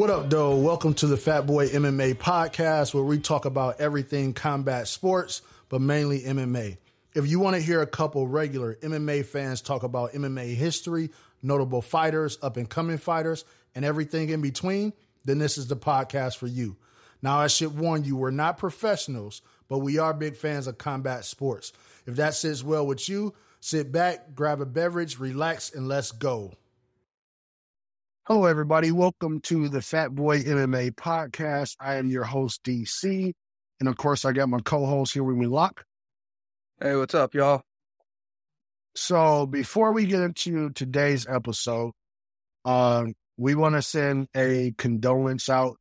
What up, though? Welcome to the Fat Boy MMA podcast, where we talk about everything combat sports, but mainly MMA. If you want to hear a couple regular MMA fans talk about MMA history, notable fighters, up and coming fighters, and everything in between, then this is the podcast for you. Now, I should warn you, we're not professionals, but we are big fans of combat sports. If that sits well with you, sit back, grab a beverage, relax, and let's go. Hello, everybody. Welcome to the Fat Boy MMA podcast. I am your host, DC. And of course, I got my co host here with me, Locke. Hey, what's up, y'all? So, before we get into today's episode, uh, we want to send a condolence out.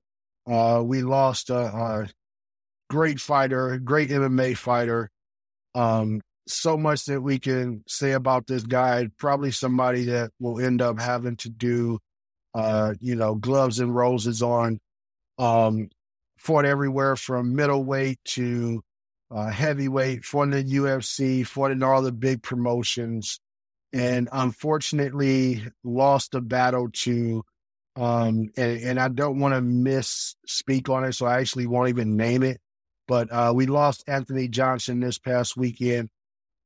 Uh, we lost a, a, great fighter, great MMA fighter. Um, so much that we can say about this guy. Probably somebody that will end up having to do uh, you know, gloves and roses on. Um, fought everywhere from middleweight to uh, heavyweight, fought in the UFC, fought in all the big promotions, and unfortunately lost the battle to. Um, and, and I don't want to misspeak on it, so I actually won't even name it. But uh, we lost Anthony Johnson this past weekend,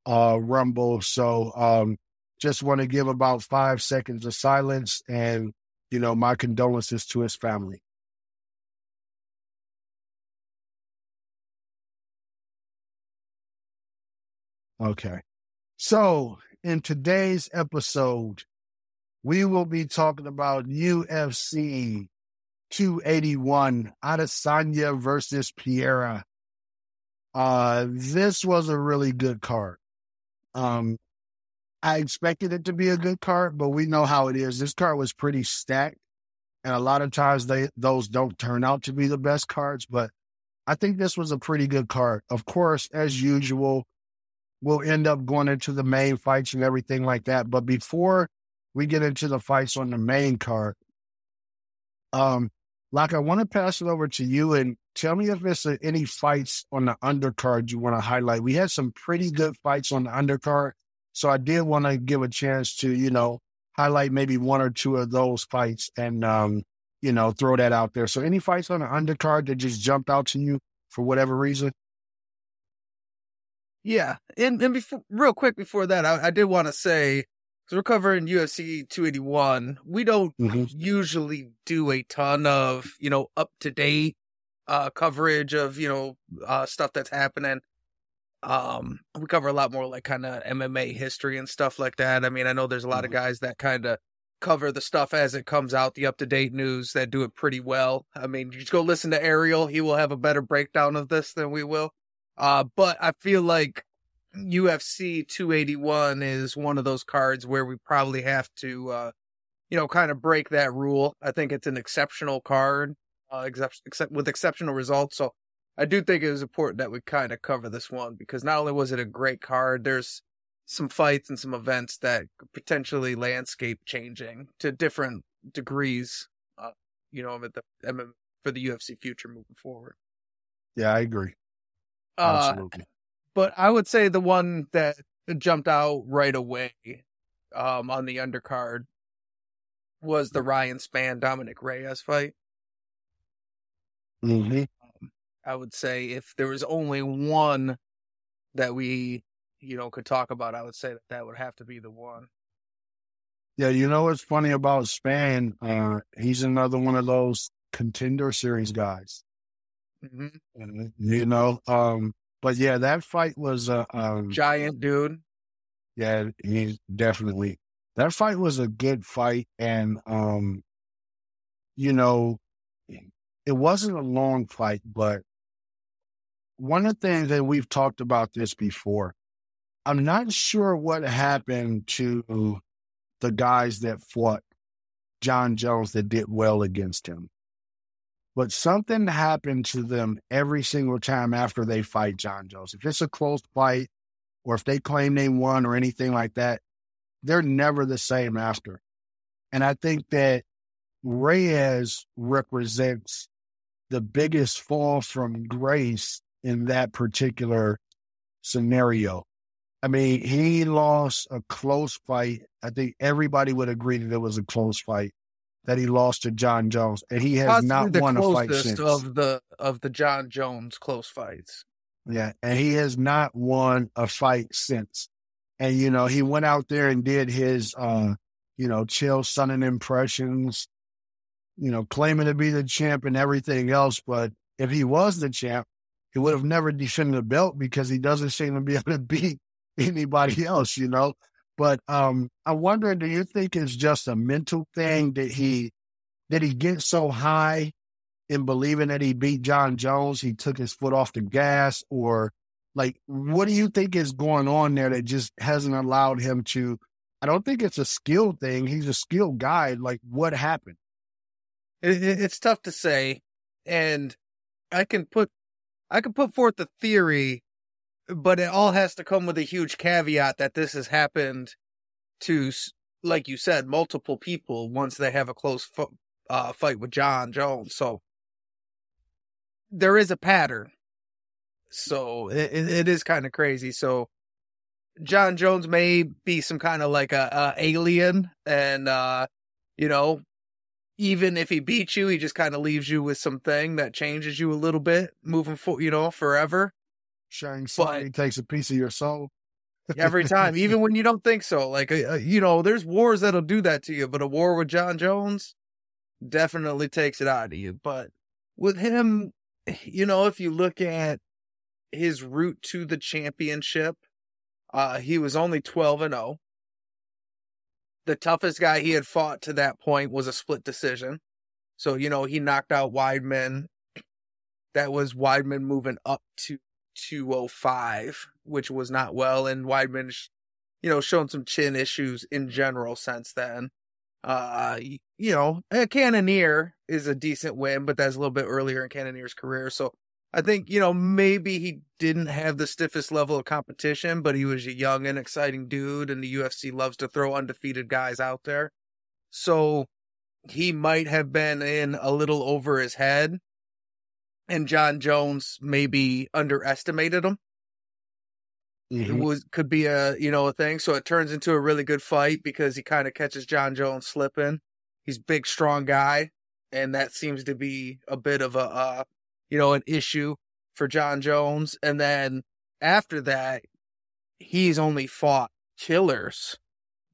uh, Rumble. So um, just want to give about five seconds of silence and you know, my condolences to his family. Okay. So, in today's episode, we will be talking about UFC 281 Adesanya versus Pereira. Uh, this was a really good card. Um, I expected it to be a good card, but we know how it is. This card was pretty stacked, and a lot of times they those don't turn out to be the best cards. But I think this was a pretty good card. Of course, as usual, we'll end up going into the main fights and everything like that. But before we get into the fights on the main card, um, like I want to pass it over to you and tell me if there's any fights on the undercard you want to highlight. We had some pretty good fights on the undercard so I did want to give a chance to, you know, highlight maybe one or two of those fights and, um, you know, throw that out there. So any fights on the undercard that just jumped out to you for whatever reason? Yeah. And, and before, real quick before that, I, I did want to say, because we're covering UFC 281, we don't mm-hmm. usually do a ton of, you know, up to date uh, coverage of, you know, uh, stuff that's happening. Um, we cover a lot more like kind of MMA history and stuff like that. I mean, I know there's a lot mm-hmm. of guys that kind of cover the stuff as it comes out, the up to date news that do it pretty well. I mean, you just go listen to Ariel; he will have a better breakdown of this than we will. Uh, but I feel like UFC 281 is one of those cards where we probably have to, uh, you know, kind of break that rule. I think it's an exceptional card, uh, except, except with exceptional results. So I do think it was important that we kind of cover this one because not only was it a great card, there's some fights and some events that potentially landscape changing to different degrees. Uh, you know, at the for the UFC future moving forward. Yeah, I agree. Uh, Absolutely. But I would say the one that jumped out right away um, on the undercard was the Ryan Spann Dominic Reyes fight. Mm-hmm. I would say if there was only one that we, you know, could talk about, I would say that that would have to be the one. Yeah, you know what's funny about Spann? Uh, he's another one of those contender series guys. Mm-hmm. You know, um, but yeah, that fight was a um, giant dude. Yeah, he definitely. That fight was a good fight, and um, you know, it wasn't a long fight, but one of the things that we've talked about this before, I'm not sure what happened to the guys that fought Jon Jones that did well against him. But something happened to them every single time after they fight Jon Jones. If it's a close fight or if they claim they won or anything like that, they're never the same after. And I think that Reyes represents the biggest fall from grace in that particular scenario. I mean, he lost a close fight. I think everybody would agree that it was a close fight that he lost to Jon Jones, and he has Possibly not the won a fight since. of the of the Jon Jones close fights. Yeah, and he has not won a fight since. And you know, he went out there and did his uh, you know, Chael Sonnen impressions, you know, claiming to be the champ and everything else. But if he was the champ, he would have never defended the belt because he doesn't seem to be able to beat anybody else, you know. But um I wonder, do you think it's just a mental thing? that he did he get so high in believing that he beat Jon Jones, he took his foot off the gas, or like what do you think is going on there that just hasn't allowed him to? I don't think it's a skill thing. He's a skilled guy. Like what happened? It, it, it's tough to say, and I can put I could put forth the theory, but it all has to come with a huge caveat that this has happened to, like you said, multiple people once they have a close fo- uh, fight with Jon Jones. So there is a pattern. So it, it is kind of crazy. So Jon Jones may be some kind of like a, a alien, and uh, you know, even if he beats you, he just kind of leaves you with something that changes you a little bit, moving for you know forever. Shang Tsung takes a piece of your soul every time, even when you don't think so. Like uh, you know, there's wars that'll do that to you, but a war with Jon Jones definitely takes it out of you. But with him, you know, if you look at his route to the championship, uh, he was only 12 and 0. The toughest guy he had fought to that point was a split decision. So, you know, he knocked out Weidman. That was Weidman moving up to 205, which was not well. And Weidman's, you know, shown some chin issues in general since then. Uh, you know, a Cannonier is a decent win, but that's a little bit earlier in Cannonier's career. So I think, you know, maybe he didn't have the stiffest level of competition, but he was a young and exciting dude, and the UFC loves to throw undefeated guys out there. So he might have been in a little over his head, and Jon Jones maybe underestimated him. Mm-hmm. It was could be a you know a thing. So it turns into a really good fight because he kind of catches Jon Jones slipping. He's big, strong guy, and that seems to be a bit of a uh, you know, an issue for Jon Jones. And then after that, he's only fought killers,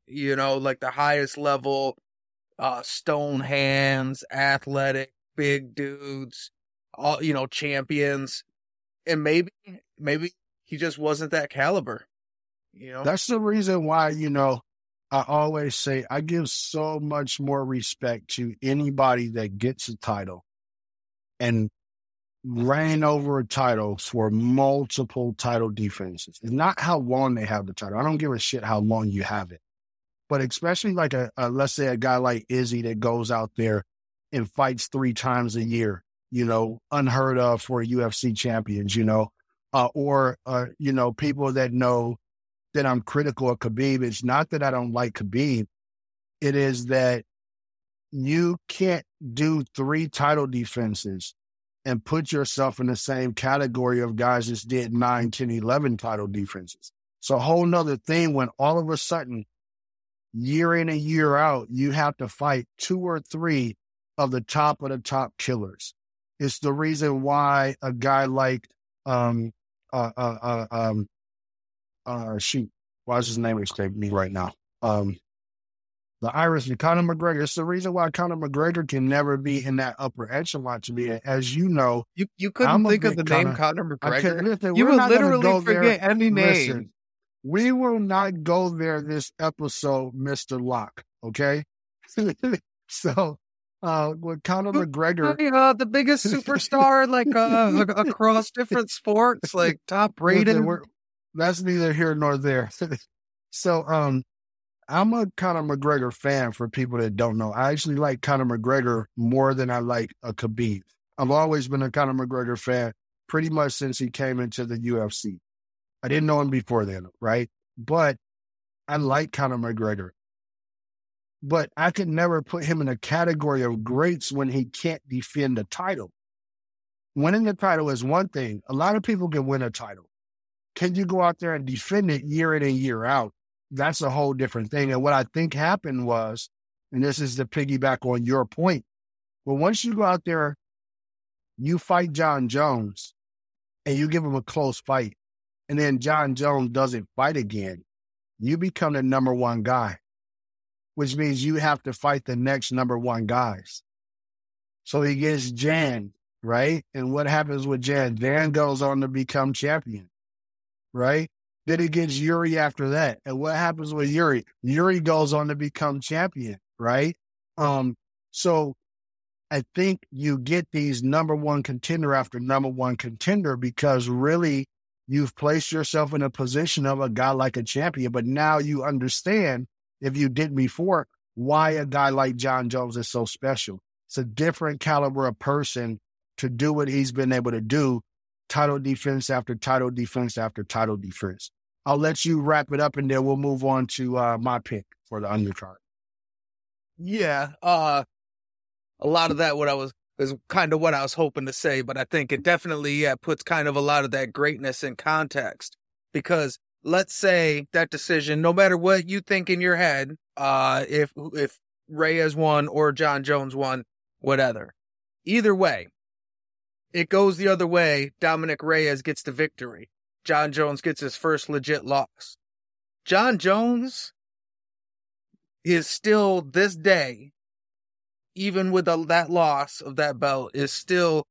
you know, like the highest level, uh, stone hands, athletic, big dudes, all, you know, champions. And maybe, maybe he just wasn't that caliber, you know? That's the reason why, you know, I always say I give so much more respect to anybody that gets a title and reign over a title for multiple title defenses. It's not how long they have the title. I don't give a shit how long you have it. But especially like a, a let's say a guy like Izzy that goes out there and fights three times a year, you know, unheard of for UFC champions, you know, uh, or, uh, you know, people that know that I'm critical of Khabib. It's not that I don't like Khabib. It is that you can't do three title defenses and put yourself in the same category of guys that did 9, 10, 11 title defenses. So a whole nother thing when all of a sudden, year in and year out, you have to fight two or three of the top of the top killers. It's the reason why a guy like um uh uh, uh um uh shoot, why is his name escaping me right now? Um the Irish and Conor McGregor. It's the reason why Conor McGregor can never be in that upper echelon to me. As you know, you you couldn't think of the Conor, name Conor McGregor. Listen, you would literally forget there. any name. Listen, we will not go there this episode, Mister Locke. Okay, so uh, with Conor McGregor, uh, the biggest superstar like uh, across different sports, like top rated. That's neither here nor there. so, um, I'm a Conor McGregor fan for people that don't know. I actually like Conor McGregor more than I like a Khabib. I've always been a Conor McGregor fan pretty much since he came into the UFC. I didn't know him before then, right? But I like Conor McGregor. But I could never put him in a category of greats when he can't defend a title. Winning the title is one thing. A lot of people can win a title. Can you go out there and defend it year in and year out? That's a whole different thing. And what I think happened was and this is to piggyback on your point. But once you go out there, you fight Jon Jones and you give him a close fight, and then Jon Jones doesn't fight again, you become the number one guy, which means you have to fight the next number one guys. So he gets Jan, right? And what happens with Jan? Jan goes on to become champion, right? Then he gets Yuri after that. And what happens with Yuri? Yuri goes on to become champion, right? Um, so I think you get these number one contender after number one contender because really you've placed yourself in a position of a guy like a champion. But now you understand, if you didn't before, why a guy like Jon Jones is so special. It's a different caliber of person to do what he's been able to do title defense after title defense after title defense. I'll let you wrap it up and then we'll move on to uh, my pick for the undercard. Yeah, uh, a lot of that what I was is kind of what I was hoping to say, but I think it definitely yeah puts kind of a lot of that greatness in context because let's say that decision, no matter what you think in your head, uh, if if Reyes won or Jon Jones won, whatever, either way, it goes the other way. Dominic Reyes gets the victory. Jon Jones gets his first legit loss. Jon Jones is still this day, even with the, that loss of that belt, is still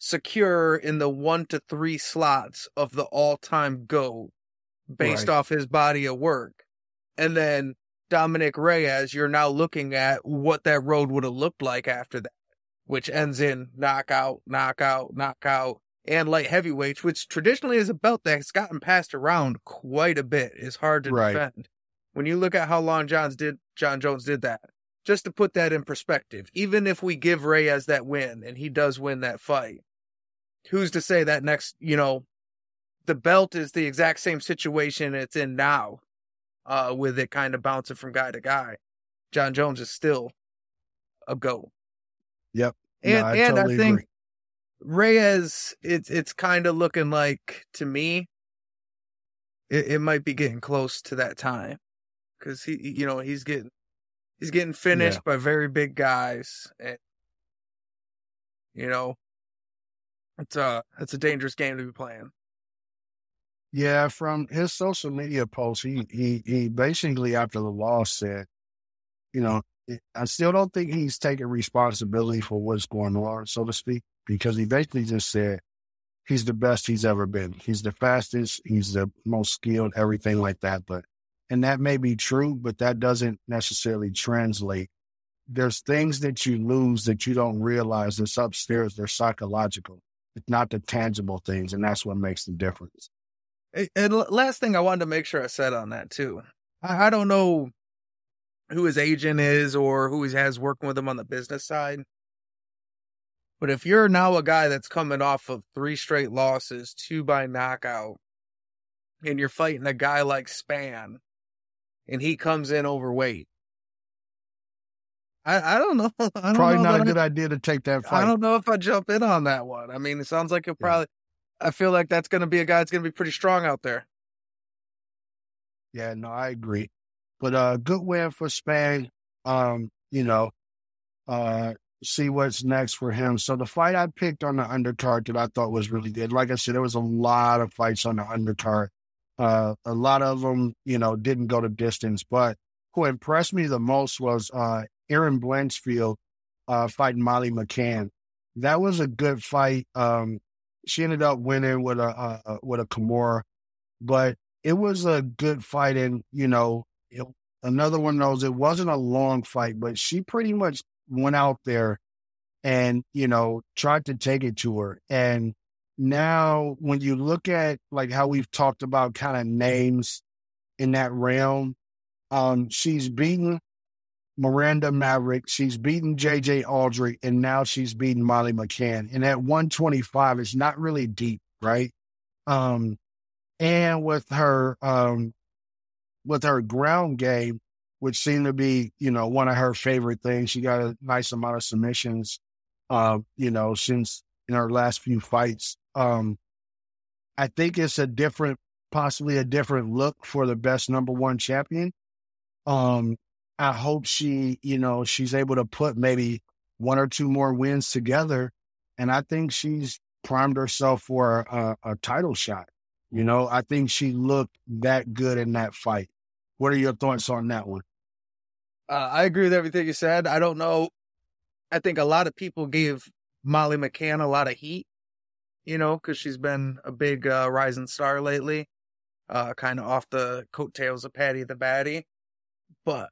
secure in the one to three slots of the all time go based right. off his body of work. And then Dominic Reyes, you're now looking at what that road would have looked like after that, which ends in knockout, knockout, knockout, and light heavyweights, which traditionally is a belt that's gotten passed around quite a bit. Is hard to right. defend. When you look at how long John's did Jon Jones did that, just to put that in perspective, even if we give Reyes that win and he does win that fight, who's to say that next, you know, the belt is the exact same situation it's in now, uh, with it kind of bouncing from guy to guy. Jon Jones is still a go. Yep. And no, I and totally I think agree. Reyes, it's it's kind of looking like to me, it, it might be getting close to that time because he, you know, he's getting he's getting finished yeah. by very big guys, and you know, it's a it's a dangerous game to be playing. Yeah, from his social media posts, he he he basically after the loss said, you know, I still don't think he's taking responsibility for what's going on, so to speak because he basically just said he's the best he's ever been. He's the fastest, he's the most skilled, everything like that. But, and that may be true, but that doesn't necessarily translate. There's things that you lose that you don't realize that's upstairs, they're psychological. It's not the tangible things, and that's what makes the difference. And last thing I wanted to make sure I said on that too. I don't know who his agent is or who he has working with him on the business side. But if you're now a guy that's coming off of three straight losses, two by knockout, and you're fighting a guy like Spann, and he comes in overweight, I, I don't know. I don't probably know not a good I, idea to take that fight. I don't know if I jump in on that one. I mean, it sounds like it probably. Yeah. I feel like that's going to be a guy that's going to be pretty strong out there. Yeah, no, I agree. But uh good win for Spann. Um, you know, uh see what's next for him. So the fight I picked on the undercard that I thought was really good. Like I said, there was a lot of fights on the undercard. Uh, a lot of them, you know, didn't go to distance. But who impressed me the most was uh, Erin Blanchfield uh, fighting Molly McCann. That was a good fight. Um, she ended up winning with a uh, with a Kimura, but it was a good fight. And you know, it, another one knows. It wasn't a long fight, but she pretty much went out there and, you know, tried to take it to her. And now when you look at like how we've talked about kind of names in that realm, um, she's beaten Miranda Maverick, she's beaten JJ Aldrich, and now she's beaten Molly McCann. And at 125, it's not really deep, right? Um, and with her um with her ground game, which seemed to be, you know, one of her favorite things. She got a nice amount of submissions, uh, you know, since in her last few fights. Um, I think it's a different, possibly a different look for the best number one champion. Um, I hope she, you know, she's able to put maybe one or two more wins together. And I think she's primed herself for a, a title shot. You know, I think she looked that good in that fight. What are your thoughts on that one? Uh, I agree with everything you said. I don't know. I think a lot of people gave Molly McCann a lot of heat, you know, because she's been a big uh, rising star lately, uh, kind of off the coattails of Paddy the Baddy. But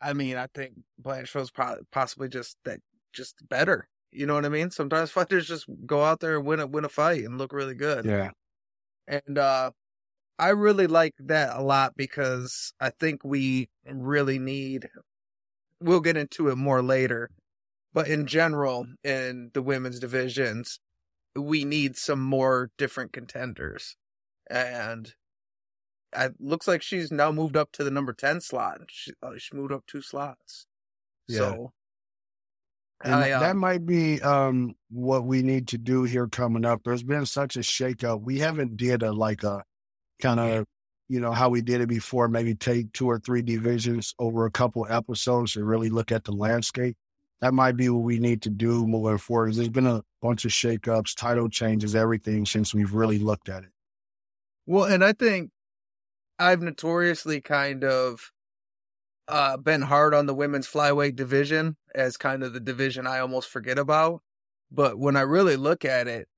I mean, I think Blanchfield's probably possibly just that, just better. You know what I mean? Sometimes fighters just go out there and win a win a fight and look really good. Yeah. And uh I really like that a lot because I think we really need we'll get into it more later. But in general, in the women's divisions, we need some more different contenders. And it looks like she's now moved up to the number 10 slot. She, uh, she moved up two slots. Yeah. So and I, uh, that might be um, what we need to do here coming up. There's been such a shakeup. We haven't did a like a kind of you know how we did it before. Maybe take two or three divisions over a couple episodes and really look at the landscape. That might be what we need to do moving forward. There's been a bunch of shakeups, title changes, everything since we've really looked at it. Well, and I think I've notoriously kind of uh, been hard on the women's flyweight division as kind of the division I almost forget about. But when I really look at it,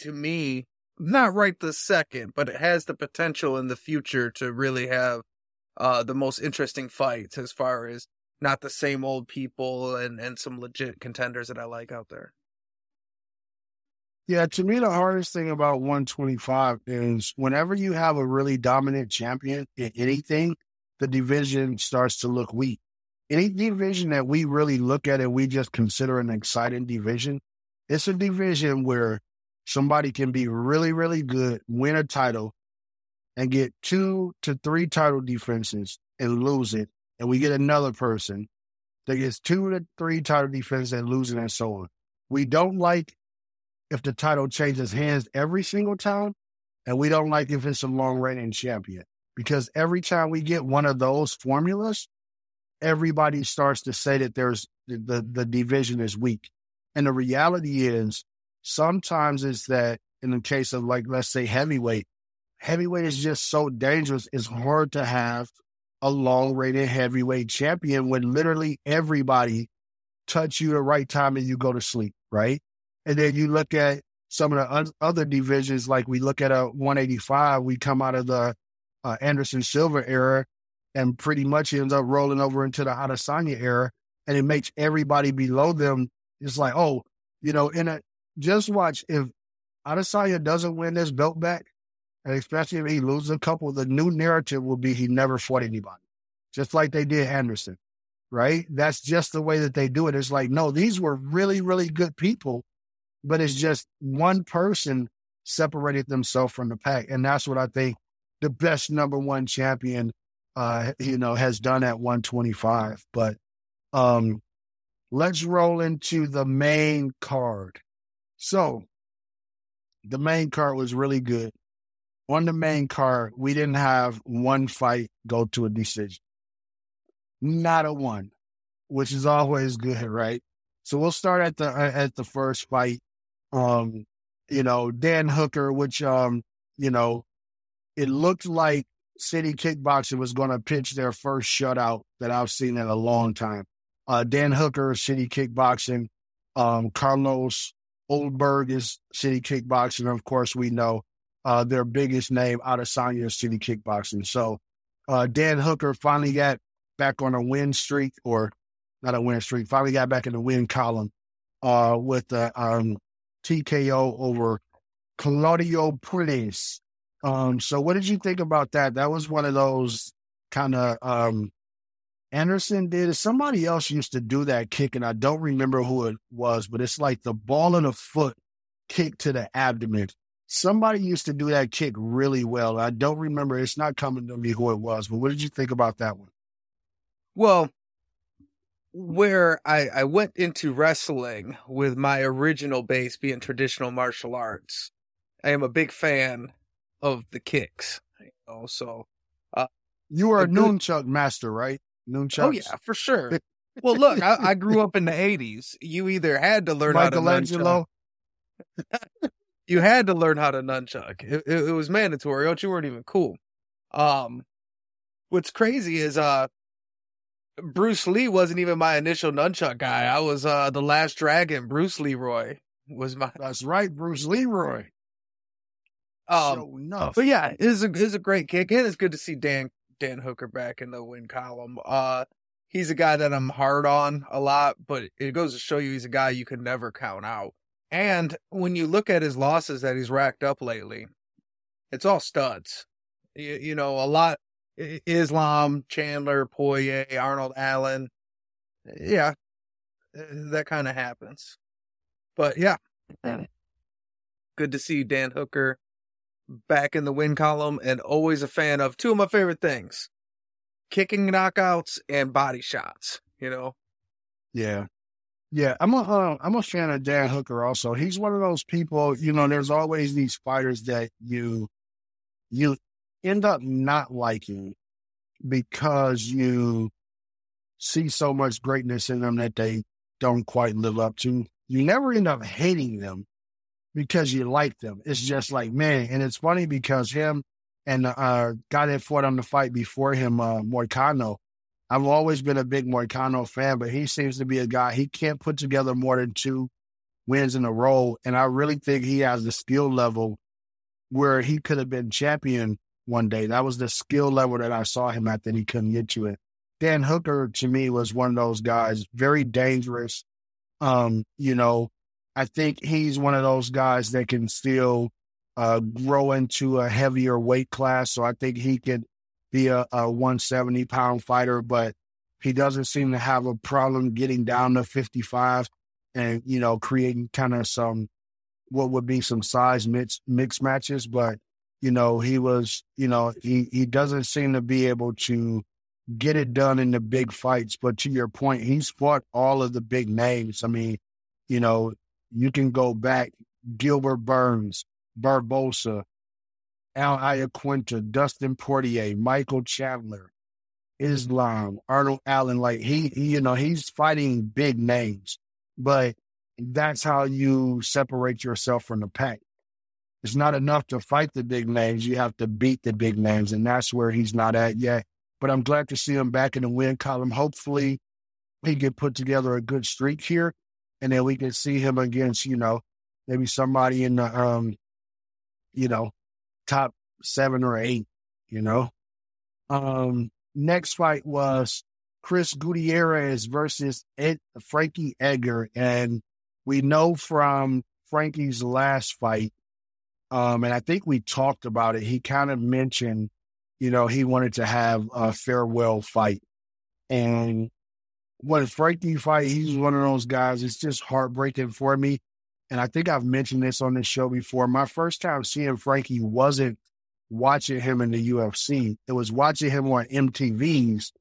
to me, not right this second, but it has the potential in the future to really have uh, the most interesting fights as far as not the same old people and, and some legit contenders that I like out there. Yeah, to me, the hardest thing about 125 is whenever you have a really dominant champion in anything, the division starts to look weak. Any division that we really look at and we just consider an exciting division, it's a division where somebody can be really, really good, win a title, and get two to three title defenses and lose it. And we get another person that gets two to three title defenses and losing and so on. We don't like if the title changes hands every single time, and we don't like if it's a long reigning champion because every time we get one of those formulas, everybody starts to say that there's the, the, the division is weak. And the reality is sometimes it's that in the case of like, let's say heavyweight, heavyweight is just so dangerous. It's hard to have a long rated heavyweight champion when literally everybody touch you the right time and you go to sleep, right? And then you look at some of the other divisions, like we look at a 185, we come out of the uh, Anderson Silva era and pretty much ends up rolling over into the Adesanya era. And it makes everybody below them It's like, oh, you know, in a just watch if Adesanya doesn't win this belt back, and especially if he loses a couple, the new narrative will be he never fought anybody, just like they did Anderson, right? That's just the way that they do it. It's like, no, these were really, really good people, but it's just one person separated themselves from the pack. And that's what I think the best number one champion, uh, you know, has done at 125. But um, let's roll into the main card. So the main card was really good. On the main card, we didn't have one fight go to a decision. Not a one, which is always good, right? So we'll start at the uh, at the first fight. Um, you know, Dan Hooker, which um, you know, it looked like City Kickboxing was going to pitch their first shutout that I've seen in a long time. Uh, Dan Hooker, City Kickboxing. Um, Carlos Ulberg is City Kickboxing. Of course, we know uh, their biggest name, Adesanya, is City Kickboxing. So uh, Dan Hooker finally got back on a win streak, or not a win streak, finally got back in the win column uh, with the um, TKO over Claudio Puelles. Um, so what did you think about that? That was one of those kind of um Anderson did. Somebody else used to do that kick, and I don't remember who it was, but it's like the ball in the foot kick to the abdomen. Somebody used to do that kick really well. I don't remember. It's not coming to me who it was, but what did you think about that one? Well, where I, I went into wrestling with my original base being traditional martial arts, I am a big fan of the kicks. You know, so uh, you are a, a nunchuck master, right? Nunchucks. Oh yeah, for sure. well, look, I, I, grew up in the '80s. You either had to learn how to nunchuck. you had to learn how to nunchuck. It, it, it was mandatory, else you weren't even cool. Um, what's crazy is uh, Bruce Lee wasn't even my initial nunchuck guy. I was uh the Last Dragon. Bruce Leroy was my. That's right, Bruce Leroy. Um, so enough. But yeah, it's a it's a great kick, and it's good to see Dan Dan Hooker back in the win column. Uh, he's a guy that I'm hard on a lot, but it goes to show you he's a guy you can never count out. And when you look at his losses that he's racked up lately, it's all studs. You, you know, a lot Islam, Chandler, Poirier, Arnold Allen. Yeah, that kind of happens. But yeah, good to see Dan Hooker back in the win column and always a fan of two of my favorite things kicking knockouts and body shots, you know? Yeah. Yeah, I'm a uh, I'm a fan of Dan Hooker. Also, he's one of those people. You know, there's always these fighters that you you end up not liking because you see so much greatness in them that they don't quite live up to. You never end up hating them because you like them. It's just like, man, and it's funny because him and uh, guy that fought on the fight before him, uh, Moicano, I've always been a big Moicano fan, but he seems to be a guy, he can't put together more than two wins in a row. And I really think he has the skill level where he could have been champion one day. That was the skill level that I saw him at that he couldn't get to it. Dan Hooker to me was one of those guys, very dangerous. Um, you know, I think he's one of those guys that can still uh, grow into a heavier weight class. So I think he could be a, a 170 pound fighter, but he doesn't seem to have a problem getting down to 55 and, you know, creating kind of some, what would be some size mix, mix matches. But, you know, he was, you know, he, he doesn't seem to be able to get it done in the big fights. But to your point, he's fought all of the big names. I mean, you know, you can go back Gilbert Burns, Barbosa, Al Iaquinta, Dustin Poirier, Michael Chandler, Islam, Arnold Allen. Like he, he, you know, he's fighting big names, but that's how you separate yourself from the pack. It's not enough to fight the big names. You have to beat the big names, and that's where he's not at yet. But I'm glad to see him back in the win column. Hopefully, he can put together a good streak here, and then we can see him against, you know, maybe somebody in the, um, you know, top seven or eight, you know. Um, next fight was Chris Gutierrez versus Ed, Frankie Edgar. And we know from Frankie's last fight, um, and I think we talked about it, he kind of mentioned, you know, he wanted to have a farewell fight. And when Frankie fight, he's one of those guys, it's just heartbreaking for me and I think I've mentioned this on this show before. My first time seeing Frankie wasn't watching him in the UFC. It was watching him on MTV's.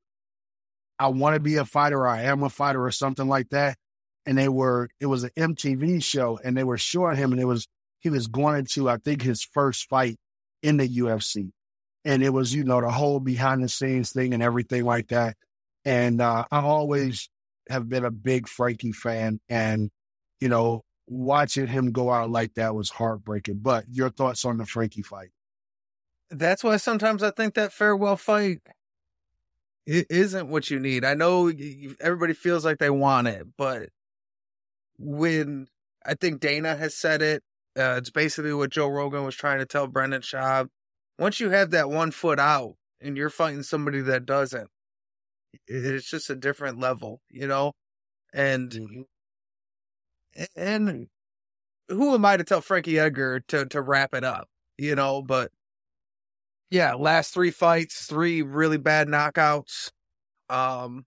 I want to be a fighter, I am a fighter, or something like that. And they were, it was an MTV show, and they were showing him, and it was, he was going into, I think, his first fight in the UFC. And it was, you know, the whole behind the scenes thing and everything like that. And uh, I always have been a big Frankie fan. And, you know, watching him go out like that was heartbreaking. But your thoughts on the Frankie fight? That's why sometimes I think that farewell fight it isn't what you need. I know everybody feels like they want it, but when I think Dana has said it, uh, it's basically what Joe Rogan was trying to tell Brendan Schaub. Once you have that one foot out and you're fighting somebody that doesn't, it's just a different level, you know? And mm-hmm and who am I to tell Frankie Edgar to to wrap it up? You know, but yeah, last three fights, three really bad knockouts. Um,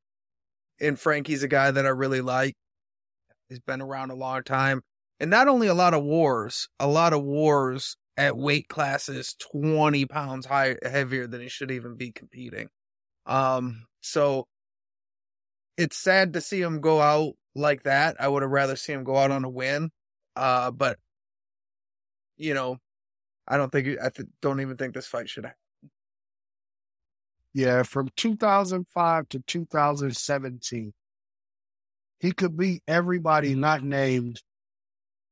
and Frankie's a guy that I really like. He's been around a long time, and not only a lot of wars, a lot of wars at weight classes twenty pounds higher, heavier than he should even be competing. Um, so it's sad to see him go out like that. I would have rather seen him go out on a win. Uh, but you know, I don't think I th- don't even think this fight should happen. Yeah, from 2005 to 2017, he could beat everybody not named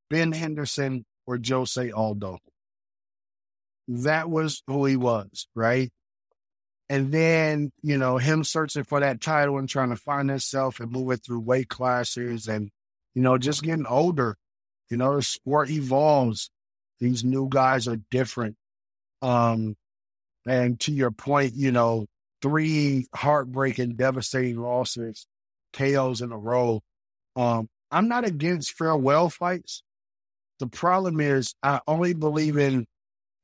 Ben Henderson or Jose Aldo. That was who he was, right? And then, you know, him searching for that title and trying to find himself and moving through weight classes and, you know, just getting older. You know, the sport evolves. These new guys are different. Um, and to your point, you know, three heartbreaking, devastating losses, KOs in a row. Um, I'm not against farewell fights. The problem is I only believe in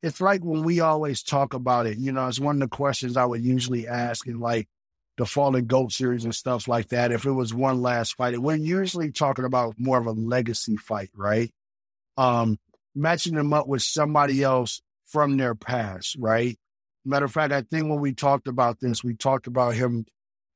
it's like when we always talk about it, you know, it's one of the questions I would usually ask in like the Fallen Goat series and stuff like that. If it was one last fight, it we're usually talking about more of a legacy fight, right? Um, matching them up with somebody else from their past, right? Matter of fact, I think when we talked about this, we talked about him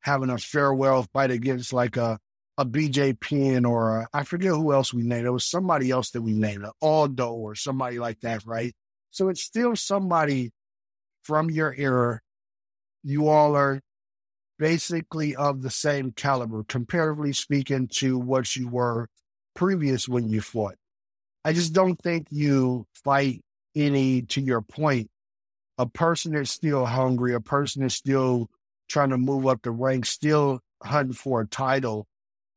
having a farewell fight against like a a BJ Penn or a, I forget who else we named. It was somebody else that we named, Aldo or somebody like that, right? So it's still somebody from your era. You all are basically of the same caliber, comparatively speaking to what you were previous when you fought. I just don't think you fight any, to your point, a person that's still hungry, a person that's still trying to move up the ranks, still hunting for a title,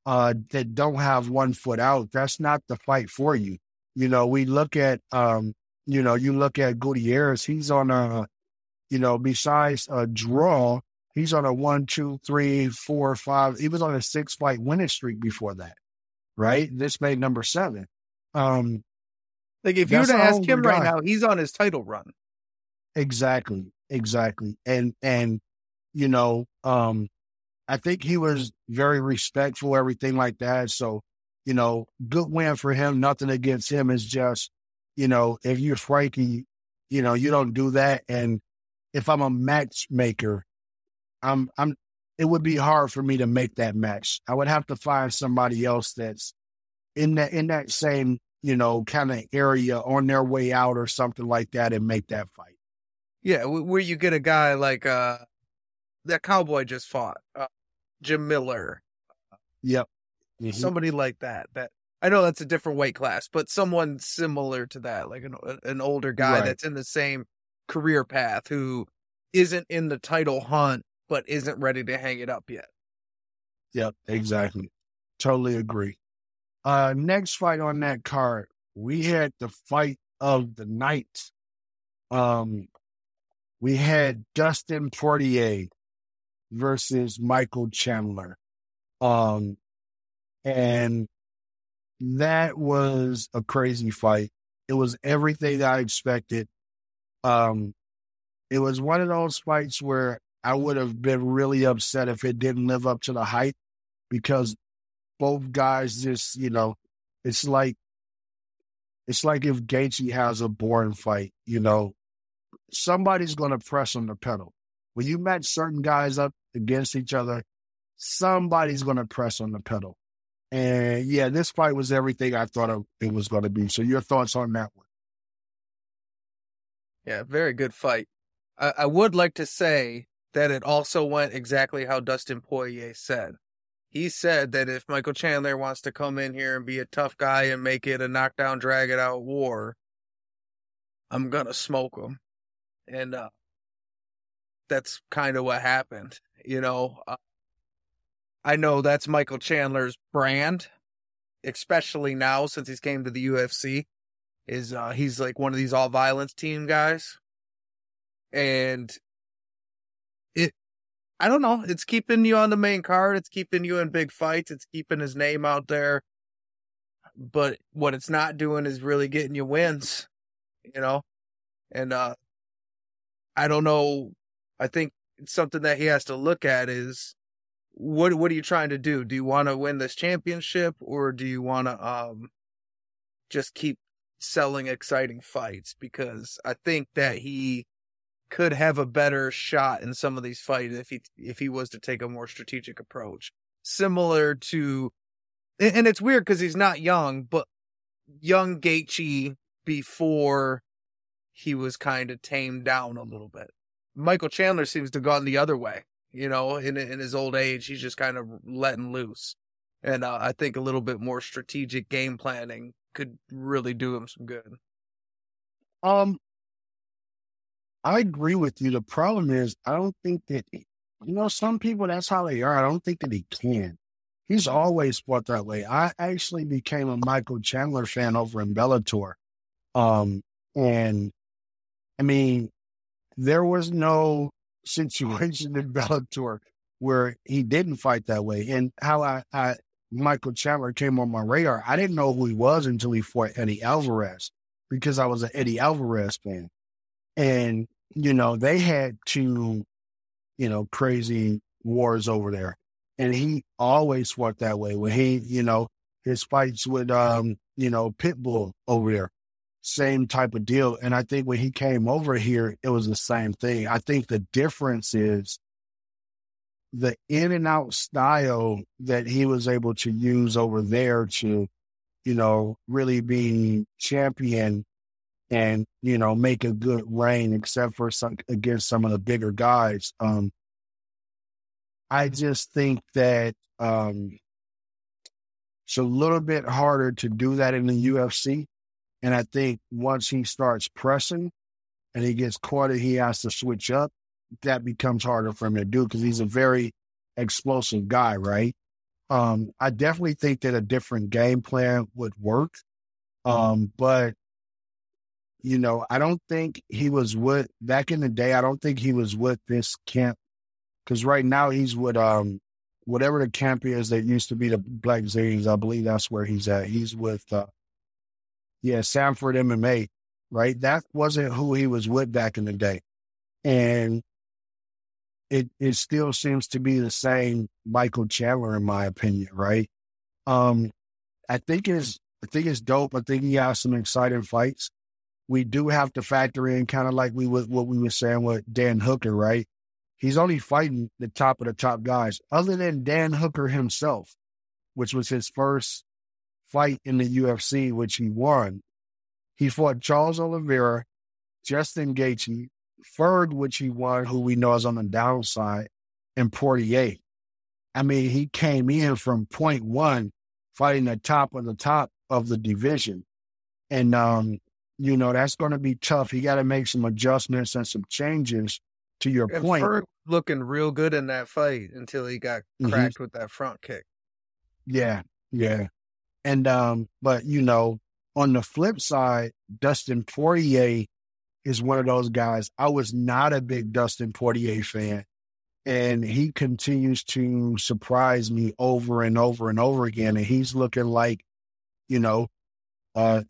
uh, that don't have one foot out. That's not the fight for you. You know, we look at um, you know, you look at Gutierrez, he's on a, you know, besides a draw, he's on a one, two, three, four, five. He was on a six fight winning streak before that, right? This made number seven. Um, like if you were to ask him right now, he's on his title run. Exactly, exactly, and and you know, um, I think he was very respectful, everything like that. So, you know, good win for him. Nothing against him. Is just you know, if you're Frankie, you know, you don't do that. And if I'm a matchmaker, I'm, I'm, it would be hard for me to make that match. I would have to find somebody else that's in that, in that same, you know, kind of area on their way out or something like that and make that fight. Yeah. Where you get a guy like, uh, that cowboy just fought, uh, Jim Miller. Yep. Mm-hmm. Somebody like that, that I know that's a different weight class, but someone similar to that, like an an older guy right. that's in the same career path who isn't in the title hunt but isn't ready to hang it up yet. Yep, exactly. Totally agree. Uh next fight on that card, we had the fight of the night. Um we had Dustin Poirier versus Michael Chandler. Um and that was a crazy fight. It was everything I expected. Um, it was one of those fights where I would have been really upset if it didn't live up to the hype because both guys just, you know, it's like it's like if Gaethje has a boring fight, you know, somebody's going to press on the pedal. When you match certain guys up against each other, somebody's going to press on the pedal. And yeah, this fight was everything I thought it was going to be. So your thoughts on that one? Yeah, very good fight. I, I would like to say that it also went exactly how Dustin Poirier said. He said that if Michael Chandler wants to come in here and be a tough guy and make it a knockdown, drag it out war, I'm gonna smoke him. And uh, that's kind of what happened. You know, uh, I know that's Michael Chandler's brand, especially now since he's came to the UFC. Is uh, he's like one of these all violence team guys, and it. I don't know. It's keeping you on the main card. It's keeping you in big fights. It's keeping his name out there. But what it's not doing is really getting you wins, you know? And, uh, I don't know. I think something that he has to look at is what what are you trying to do? Do you want to win this championship or do you want to um just keep selling exciting fights because I think that he could have a better shot in some of these fights if he if he was to take a more strategic approach. Similar to and it's weird cuz he's not young, but young Gaethje before he was kind of tamed down a little bit. Michael Chandler seems to have gone the other way. You know, in in his old age, he's just kind of letting loose, and uh, I think a little bit more strategic game planning could really do him some good. Um, I agree with you. The problem is, I don't think that you know some people. That's how they are. I don't think that he can. He's always fought that way. I actually became a Michael Chandler fan over in Bellator, um, and I mean, there was no situation in Bellator where he didn't fight that way. And how I, I Michael Chandler came on my radar, I didn't know who he was until he fought Eddie Alvarez because I was an Eddie Alvarez fan. And, you know, they had two, you know, crazy wars over there. And he always fought that way. When he, you know, his fights with um, you know, Pitbull over there same type of deal. And I think when he came over here, it was the same thing. I think the difference is the in and out style that he was able to use over there to, you know, really be champion and, you know, make a good reign, except for some against some of the bigger guys. Um, I just think that um, it's a little bit harder to do that in the UFC and I think once he starts pressing and he gets caught and he has to switch up, that becomes harder for him to do because he's a very explosive guy, right? Um, I definitely think that a different game plan would work. Um, but you know, I don't think he was with back in the day. I don't think he was with this camp because right now he's with um whatever the camp is that used to be the Blackzilians. I believe that's where he's at. He's with uh, yeah, Sanford MMA, right? That wasn't who he was with back in the day. And it it still seems to be the same Michael Chandler, in my opinion, right? Um, I think it's I think it's dope. I think he has some exciting fights. We do have to factor in kind of like we was what we were saying with Dan Hooker, right? He's only fighting the top of the top guys, other than Dan Hooker himself, which was his first fight in the UFC, which he won. He fought Charles Oliveira, Justin Gaethje, Ferg, which he won, who we know is on the downside, and Poirier. I mean, he came in from point one, fighting the top of the top of the division. And, um, you know, that's going to be tough. He got to make some adjustments and some changes to your and point. Ferg looking real good in that fight until he got mm-hmm. cracked mm-hmm. with that front kick. Yeah, yeah. And um, but you know, on the flip side, Dustin Poirier is one of those guys. I was not a big Dustin Poirier fan. And he continues to surprise me over and over and over again. And he's looking like, you know, uh,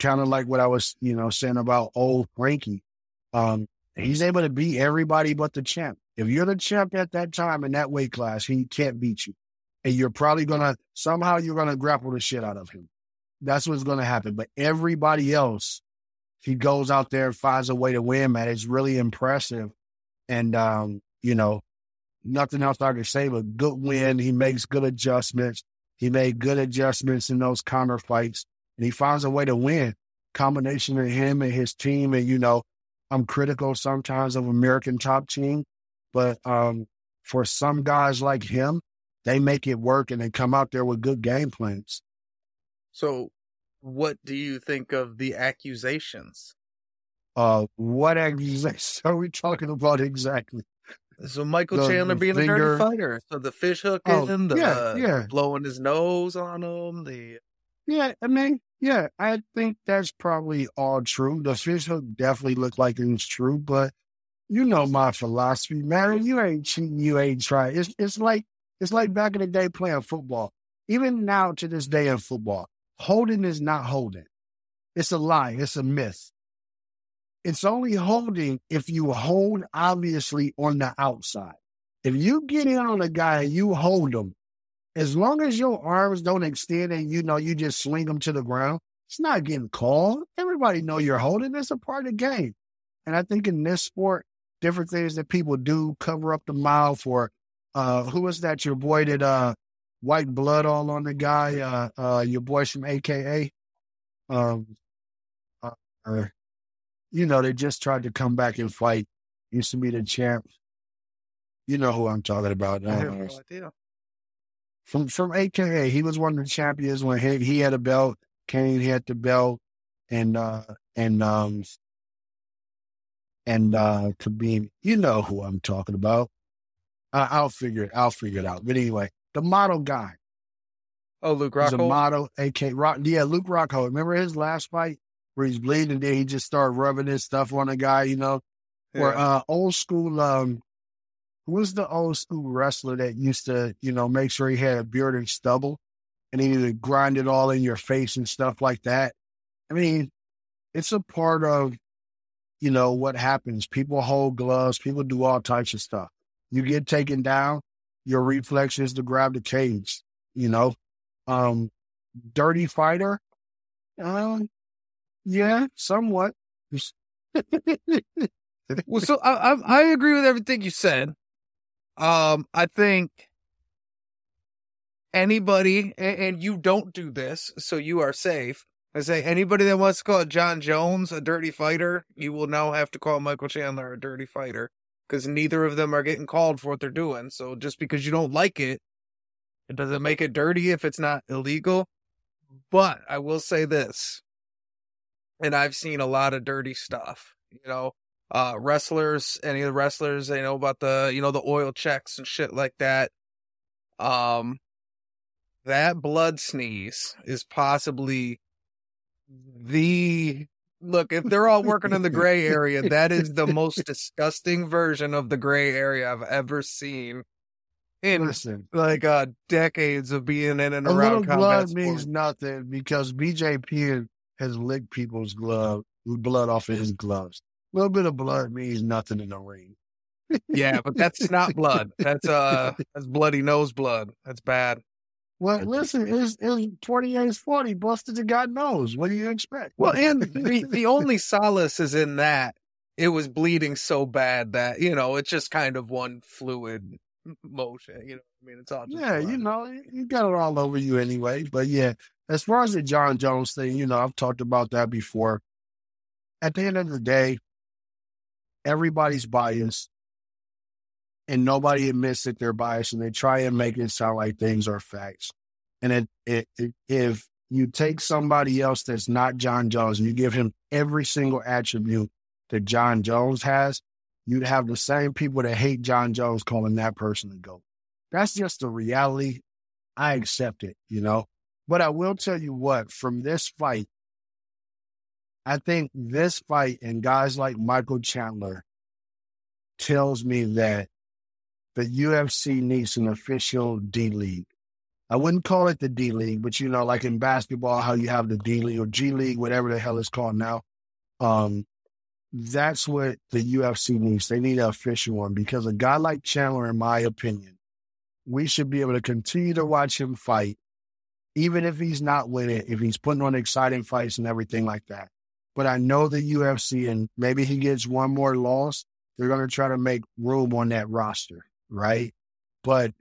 kind of like what I was, you know, saying about old Frankie. Um, he's able to beat everybody but the champ. If you're the champ at that time in that weight class, he can't beat you and you're probably gonna somehow you're gonna grapple the shit out of him. That's what's gonna happen. But everybody else, he goes out there and finds a way to win, man. It's really impressive. And um, you know, nothing else I can say but good win. He makes good adjustments. He made good adjustments in those counter fights, and he finds a way to win. Combination of him and his team, and you know, I'm critical sometimes of American top team, but um, for some guys like him, they make it work and they come out there with good game plans. So, what do you think of the accusations? Uh, what accusations are we talking about exactly? So Michael the, Chandler being finger. a dirty fighter. So the fish hooking, oh, the yeah, yeah. blowing his nose on him, the yeah, I mean, yeah, I think that's probably all true. The fish hook definitely looked like it was true, but you know my philosophy, man. You ain't cheating, you ain't trying. It's it's like it's like back in the day playing football. Even now to this day in football, holding is not holding. It's a lie. It's a myth. It's only holding if you hold obviously on the outside. If you get in on a guy and you hold him, as long as your arms don't extend and you know you just swing them to the ground, it's not getting called. Everybody know you're holding. It's a part of the game. And I think in this sport, different things that people do cover up the mouth or uh, who was that? Your boy did uh, white blood all on the guy. Uh, uh, your boy from AKA. Um, uh, you know, they just tried to come back and fight used to be the champ. You know who I'm talking about. Uh, no from from AKA, he was one of the champions when he, he had a belt. Cain had the belt, and uh and um and uh Khabib. You know who I'm talking about. I, I'll figure it. I'll figure it out. But anyway, the model guy. Oh, Luke He's a model, AK Rock. Yeah, Luke Rockhold. Remember his last fight where he's bleeding and then he just started rubbing his stuff on the guy, you know? Or uh old school um who was the old school wrestler that used to, you know, make sure he had a beard and stubble and he would grind it all in your face and stuff like that. I mean, it's a part of, you know, what happens. People hold gloves, people do all types of stuff. You get taken down, your reflex is to grab the cage, you know. Um dirty fighter. Um yeah, somewhat. Well, so I, I I agree with everything you said. Um, I think anybody, and, and you don't do this, so you are safe. I say anybody that wants to call Jon Jones a dirty fighter, you will now have to call Michael Chandler a dirty fighter because neither of them are getting called for what they're doing. So just because you don't like it, it doesn't make it dirty if it's not illegal. But I will say this, and I've seen a lot of dirty stuff. You know, uh wrestlers any of the wrestlers they know about the you know the oil checks and shit like that um that blood sneeze is possibly the look if they're all working in the gray area that is the most disgusting version of the gray area i've ever seen in Listen, like uh decades of being in and around blood combat means nothing because BJ Penn has licked people's glove blood off of his gloves. A little bit of blood means nothing in the ring. yeah but that's not blood. That's uh that's bloody nose blood. That's bad Well, listen, it's, it's 28 is 40, busted to God knows. What do you expect? Well, and the, the only solace is in that it was bleeding so bad that, you know, it's just kind of one fluid motion. You know, I mean, it's all just yeah, blood. you know, you got it all over you anyway. But yeah, as far as the Jon Jones thing, you know, I've talked about that before. At the end of the day, everybody's biased and nobody admits that they're biased and they try and make it sound like things are facts. And it, it, it, if you take somebody else that's not Jon Jones and you give him every single attribute that Jon Jones has, you'd have the same people that hate Jon Jones calling that person a goat. That's just the reality. I accept it, you know. But I will tell you what, from this fight, I think this fight and guys like Michael Chandler tells me that the UFC needs an official D League. I wouldn't call it the D League, but you know, like in basketball, how you have the D League or G League, whatever the hell it's called now. Um, that's what the UFC needs. They need an official one because a guy like Chandler, in my opinion, we should be able to continue to watch him fight, even if he's not winning, if he's putting on exciting fights and everything like that. But I know the UFC, and maybe he gets one more loss, they're going to try to make room on that roster, right? But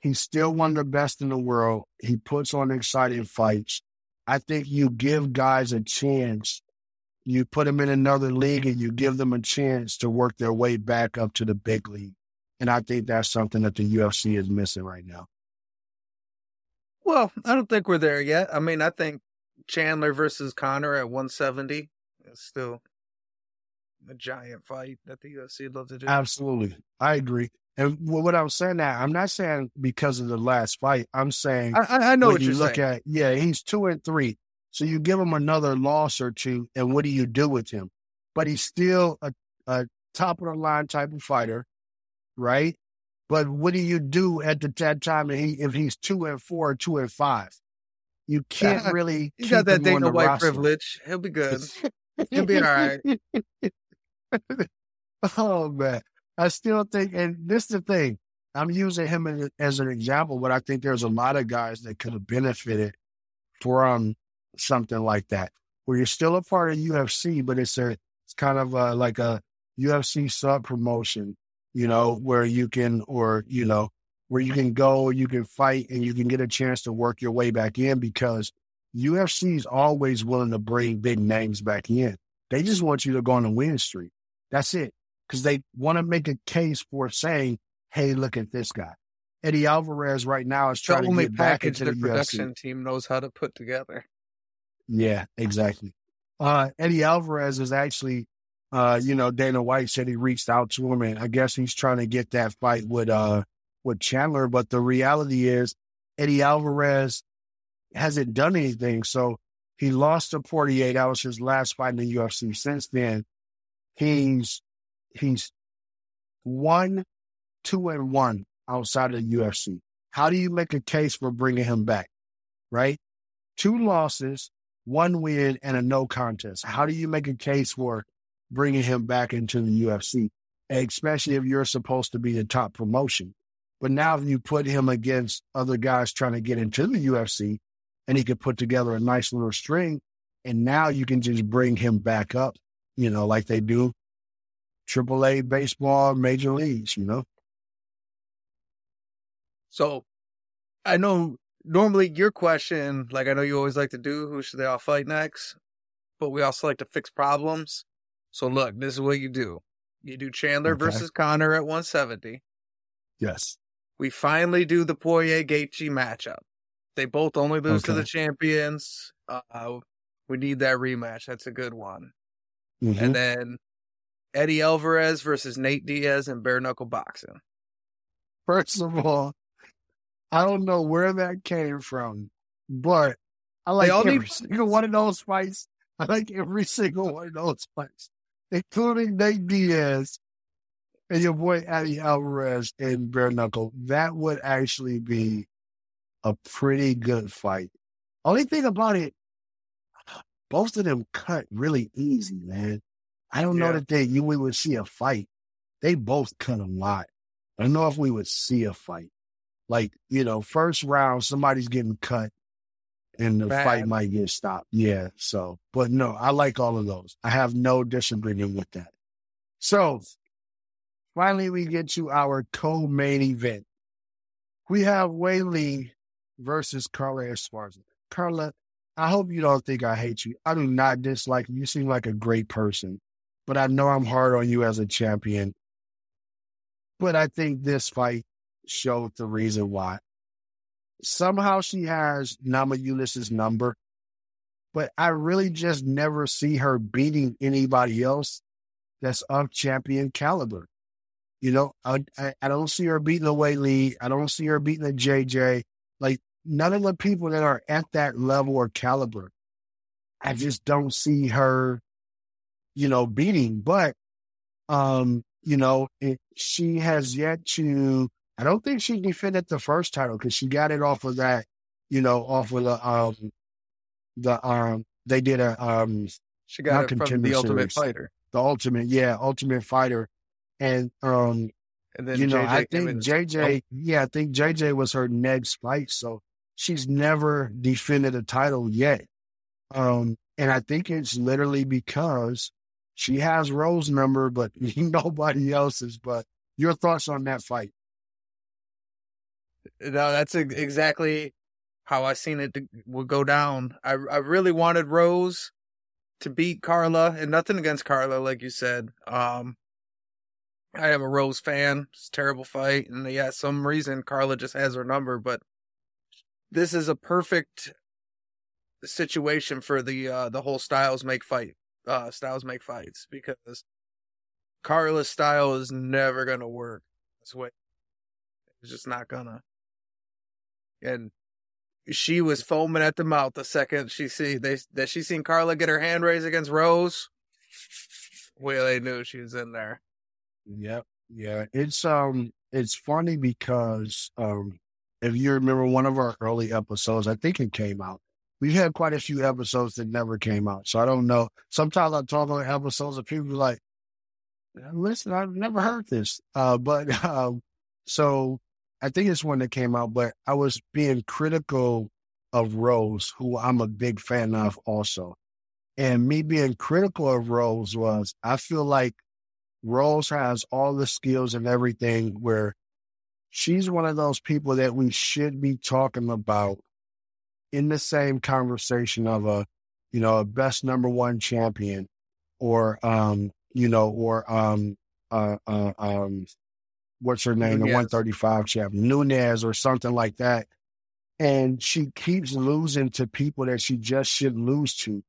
he's still one of the best in the world. He puts on exciting fights. I think you give guys a chance. You put them in another league and you give them a chance to work their way back up to the big league. And I think that's something that the UFC is missing right now. Well, I don't think we're there yet. I mean, I think Chandler versus Conor at 170 is still a giant fight that the UFC would love to do. Absolutely. I agree. And what I'm saying that I'm not saying because of the last fight. I'm saying I, I know what you you're look saying. at, yeah, he's two and three. So you give him another loss or two, and what do you do with him? But he's still a, a top of the line type of fighter, right? But what do you do at the that time if, he, if he's two and four or two and five? You uh, can't Yeah, really. He's got that thing the White roster. privilege. He'll be good. He'll be all right. oh man, I still think, and this is the thing. I'm using him as, an example, but I think there's a lot of guys that could have benefited from something like that, where you're still a part of UFC, but it's a, it's kind of a, like a UFC sub promotion, you know, where you can, or you know, where you can go, you can fight, and you can get a chance to work your way back in because UFC is always willing to bring big names back in. They just want you to go on a win streak. That's it. Because they want to make a case for saying, "Hey, look at this guy." Eddie Alvarez right now is trying to get back into the, the production UFC. team knows how to put together. Yeah, exactly. Uh, Eddie Alvarez is actually, uh, you know, Dana White said he reached out to him, and I guess he's trying to get that fight with uh with Chandler. But the reality is, Eddie Alvarez hasn't done anything. So he lost to 48. That was his last fight in the UFC. Since then, he's he's one, two, and one outside of the UFC. How do you make a case for bringing him back? Right? Two losses, one win, and a no contest. How do you make a case for bringing him back into the UFC? Especially if you're supposed to be the top promotion. But now if you put him against other guys trying to get into the UFC, and he could put together a nice little string, and now you can just bring him back up, you know, like they do AAA baseball, major leagues, you know. So I know normally your question, like I know you always like to do, who should they all fight next? But we also like to fix problems. So look, this is what you do. You do Chandler okay. versus Conor at 170. Yes. We finally do the Poirier Gaethje matchup. They both only lose okay. to the champions. Uh, we need that rematch. That's a good one. Mm-hmm. And then Eddie Alvarez versus Nate Diaz in bare knuckle boxing. First of all, I don't know where that came from, but I like every need... single one of those fights. I like every single one of those fights, including Nate Diaz and your boy Eddie Alvarez in bare knuckle. That would actually be a pretty good fight. Only thing about it, both of them cut really easy, man. I don't yeah. know that they you we would see a fight. They both cut a lot. I don't know if we would see a fight. Like, you know, first round, somebody's getting cut and the Bad. fight might get stopped. Yeah. So, but no, I like all of those. I have no disagreement with that. So finally, we get to our co main event. We have Weili versus Carla Esparza. Carla, I hope you don't think I hate you. I do not dislike you. You seem like a great person, but I know I'm hard on you as a champion. But I think this fight showed the reason why. Somehow she has Namajunas' number, but I really just never see her beating anybody else that's of champion caliber. You know, I, I, I don't see her beating the Weili. I don't see her beating the JJ. Like none of the people that are at that level or caliber, I just don't see her, you know, beating. But, um, you know, it, she has yet to I don't think she defended the first title because she got it off of that, you know, off of the um the um they did a um she got it from the Ultimate Fighter. The Ultimate, yeah, Ultimate Fighter. And um and then you know, JJ I think JJ oh. yeah, I think JJ was her next fight. So she's never defended a title yet. Um and I think it's literally because she has Rose number, but nobody else's. But your thoughts on that fight? No, that's exactly how I seen it would go down. I I really wanted Rose to beat Carla, and nothing against Carla, like you said. Um, I am a Rose fan. It's a terrible fight, and yeah, some reason Carla just has her number. But this is a perfect situation for the uh the whole styles make fight uh styles make fights because Carla's style is never gonna work this way. It's just not gonna and she was foaming at the mouth the second she see they that she seen Carla get her hand raised against Rose. Well, they knew she was in there. Yep, yeah. It's um, it's funny because um, if you remember one of our early episodes, I think it came out. We've had quite a few episodes that never came out, so I don't know. Sometimes I talk on episodes and people like, "Listen, I've never heard this," uh, but um, so I think it's one that came out, but I was being critical of Rose, who I'm a big fan of also. And me being critical of Rose was I feel like Rose has all the skills and everything where she's one of those people that we should be talking about in the same conversation of a, you know, a best number one champion or, um, you know, or, um, uh, uh um what's her name, Nunes. the 135 champ, Nunes or something like that. And she keeps losing to people that she just shouldn't lose to.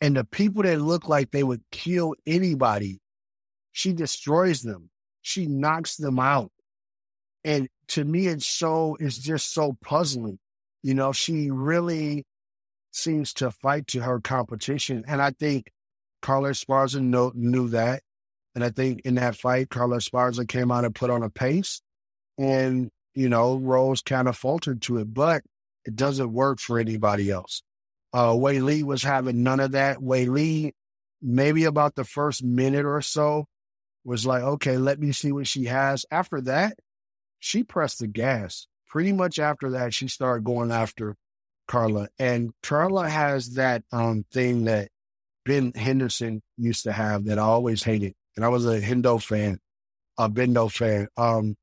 And the people that look like they would kill anybody, she destroys them. She knocks them out. And to me, it's so, it's just so puzzling. You know, she really seems to fight to her competition. And I think Carla Esparza know, knew that. And I think in that fight, Carla Esparza came out and put on a pace. And, you know, Rose kind of faltered to it, but it doesn't work for anybody else. Uh, Weili was having none of that. Weili, maybe about the first minute or so, was like, okay, let me see what she has. After that, she pressed the gas. Pretty much after that, she started going after Carla. And Carla has that um, thing that Ben Henderson used to have that I always hated and I was a Hendo fan, a Bendo fan. Um,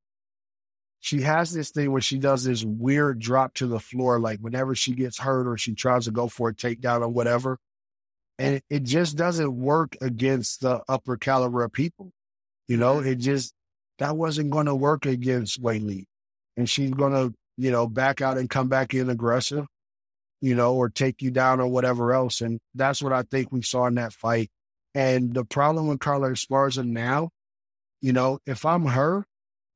she has this thing where she does this weird drop to the floor, like whenever she gets hurt or she tries to go for a takedown or whatever. And it, just doesn't work against the upper caliber of people. You know, it just, that wasn't going to work against Weili. And she's going to, you know, back out and come back in aggressive, you know, or take you down or whatever else. And that's what I think we saw in that fight. And the problem with Carla Esparza now, you know, if I'm her,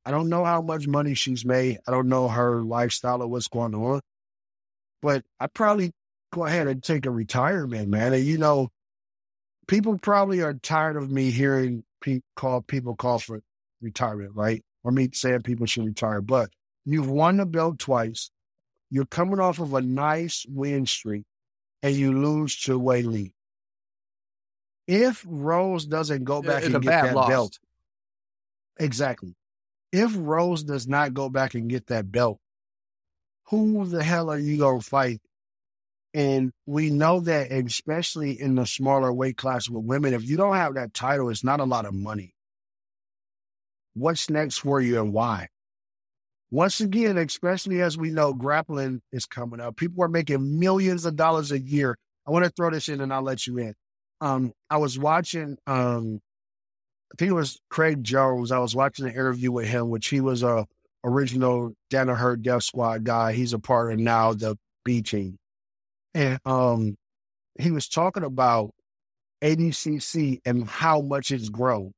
I don't know how much money she's made. I don't know her lifestyle or what's going on, but I'd probably go ahead and take a retirement, man. And you know, people probably are tired of me hearing pe- call people call for retirement, right? Or me saying people should retire. But you've won the belt twice. You're coming off of a nice win streak, and you lose to Weili. If Rose doesn't go back it's and get that loss. belt, exactly. If Rose does not go back and get that belt, who the hell are you gonna fight? And we know that, especially in the smaller weight class with women, if you don't have that title, it's not a lot of money. What's next for you and why? Once again, especially as we know, grappling is coming up. People are making millions of dollars a year. I want to throw this in and I'll let you in um, I was watching, um, I think it was Craig Jones. I was watching an interview with him, which he was a original Danaher Death Squad guy. He's a part of now the B team. And um, he was talking about ADCC and how much it's grown.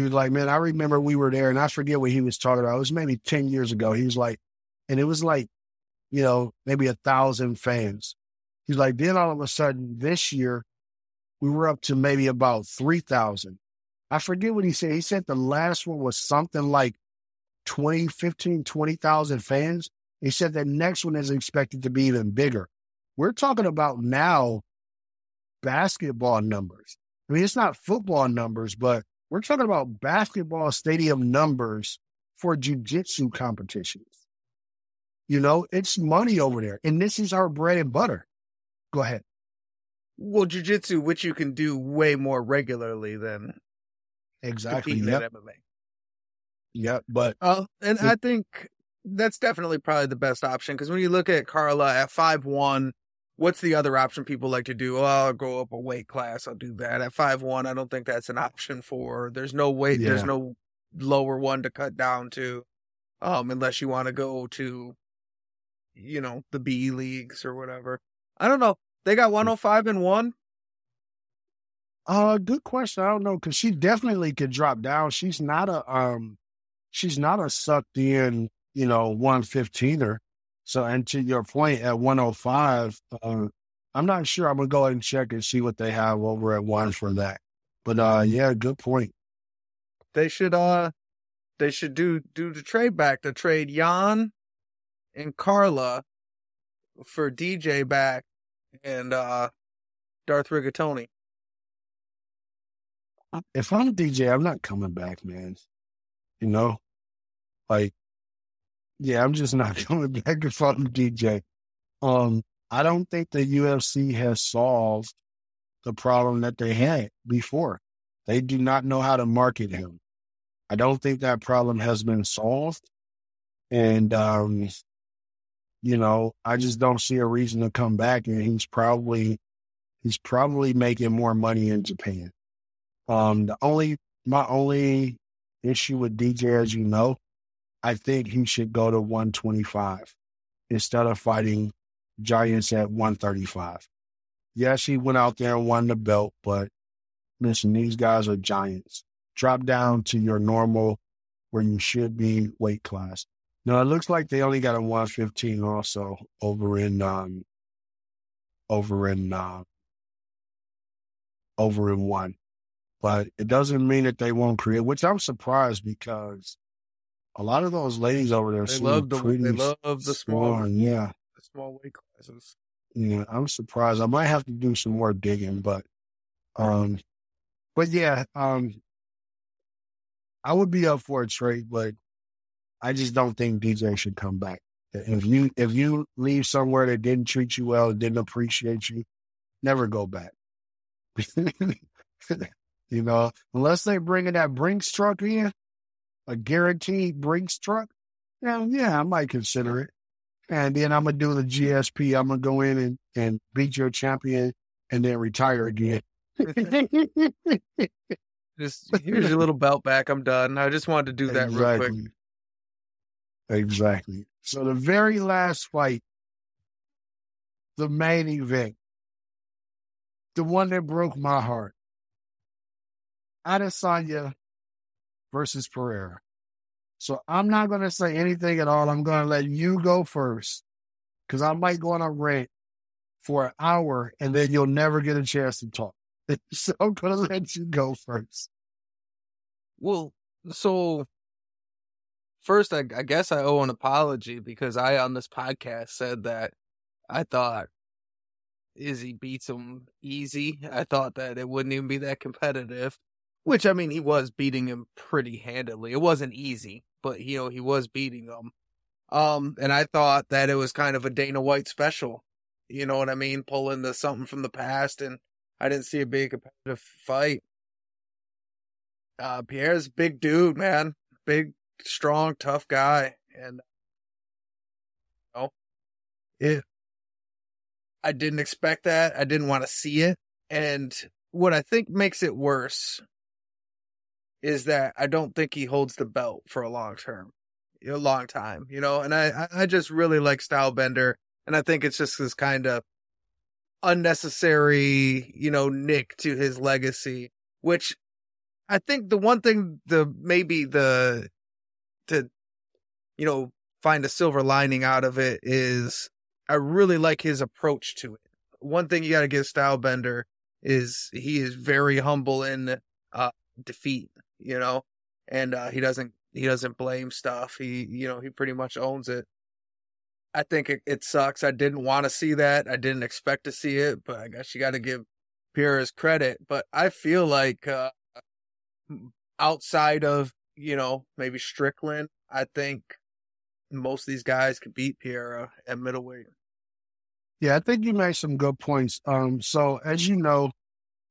He was like, man, I remember we were there and I forget what he was talking about. It was maybe 10 years ago. He was like, and it was like, you know, maybe a thousand fans. He's like, then all of a sudden this year, we were up to maybe about 3,000. I forget what he said. He said the last one was something like 20, 15, 20,000 fans. He said the next one is expected to be even bigger. We're talking about now basketball numbers. I mean, it's not football numbers, but we're talking about basketball stadium numbers for jujitsu competitions. You know, it's money over there. And this is our bread and butter. Go ahead well, jujitsu, which you can do way more regularly than exactly yep. MMA. Yeah, but uh, and it, I think that's definitely probably the best option because when you look at Carla at five one, what's the other option people like to do? Oh, I'll go up a weight class. I'll do that at five one. I don't think that's an option for. There's no weight. Yeah. There's no lower one to cut down to, um, unless you want to go to, you know, the B leagues or whatever. I don't know. They got 105 and one. Uh, good question. I don't know because she definitely could drop down. She's not a um, she's not a sucked in, you know, 115er. So, and to your point, at 105, uh, I'm not sure. I'm gonna go ahead and check and see what they have over at one for that. But uh, yeah, good point. They should uh, they should do do the trade back to trade Jan and Carla for DJ back and uh, Darth Rigatoni. If I'm a DJ, I'm not coming back, man. You know, like, yeah, I'm just not coming back if I'm DJ. Um, I don't think the UFC has solved the problem that they had before. They do not know how to market him. I don't think that problem has been solved. And um, you know, I just don't see a reason to come back. And he's probably he's probably making more money in Japan. Um, the only my only issue with DJ, as you know. I think he should go to 125 instead of fighting Giants at 135. Yes, he went out there and won the belt, but listen, these guys are giants. Drop down to your normal, where you should be weight class. Now it looks like they only got a 115 also over in um over in uh, over in one. But it doesn't mean that they won't create, which I'm surprised because a lot of those ladies over there they love the they love the small yeah the small weight classes. Yeah, I'm surprised. I might have to do some more digging, but um, but yeah, um, I would be up for a trade, but I just don't think DJ should come back. If you if you leave somewhere that didn't treat you well, didn't appreciate you, never go back. you know, unless they bring in that Brinks truck in, a guaranteed Brinks truck, yeah, yeah, I might consider it. And then I'm gonna do the GSP. I'm gonna go in and, and beat your champion and then retire again. just here's your little belt back. I'm done. I just wanted to do that exactly. real quick. Exactly. So the very last fight, the main event, the one that broke my heart, Adesanya versus Pereira. So I'm not going to say anything at all. I'm going to let you go first because I might go on a rant for an hour and then you'll never get a chance to talk. so I'm going to let you go first. Well, so first, I, I guess I owe an apology because I, on this podcast, said that I thought Izzy beats him easy. I thought that it wouldn't even be that competitive. Which I mean, he was beating him pretty handily. It wasn't easy, but you know he was beating him. Um, and I thought that it was kind of a Dana White special. You know what I mean? Pulling the something from the past, and I didn't see a big competitive fight. Uh, Pierre's big dude, man, big, strong, tough guy, and you know. I didn't expect that. I didn't want to see it, and what I think makes it worse is that I don't think he holds the belt for a long term, a long time, you know. And I, I just really like Stylebender, and I think it's just this kind of unnecessary, you know, nick to his legacy. Which I think the one thing, the maybe the to, you know, find a silver lining out of it is I really like his approach to it. One thing you got to give Stylebender is he is very humble in uh, defeat you know, and uh, he doesn't he doesn't blame stuff. He you know he pretty much owns it. I think it, it sucks. I didn't want to see that. I didn't expect to see it, but I guess you got to give Pierre his credit. But I feel like uh, outside of you know maybe Strickland, I think most of these guys could beat Pierre at middleweight. Yeah, I think you made some good points. Um, so as you know,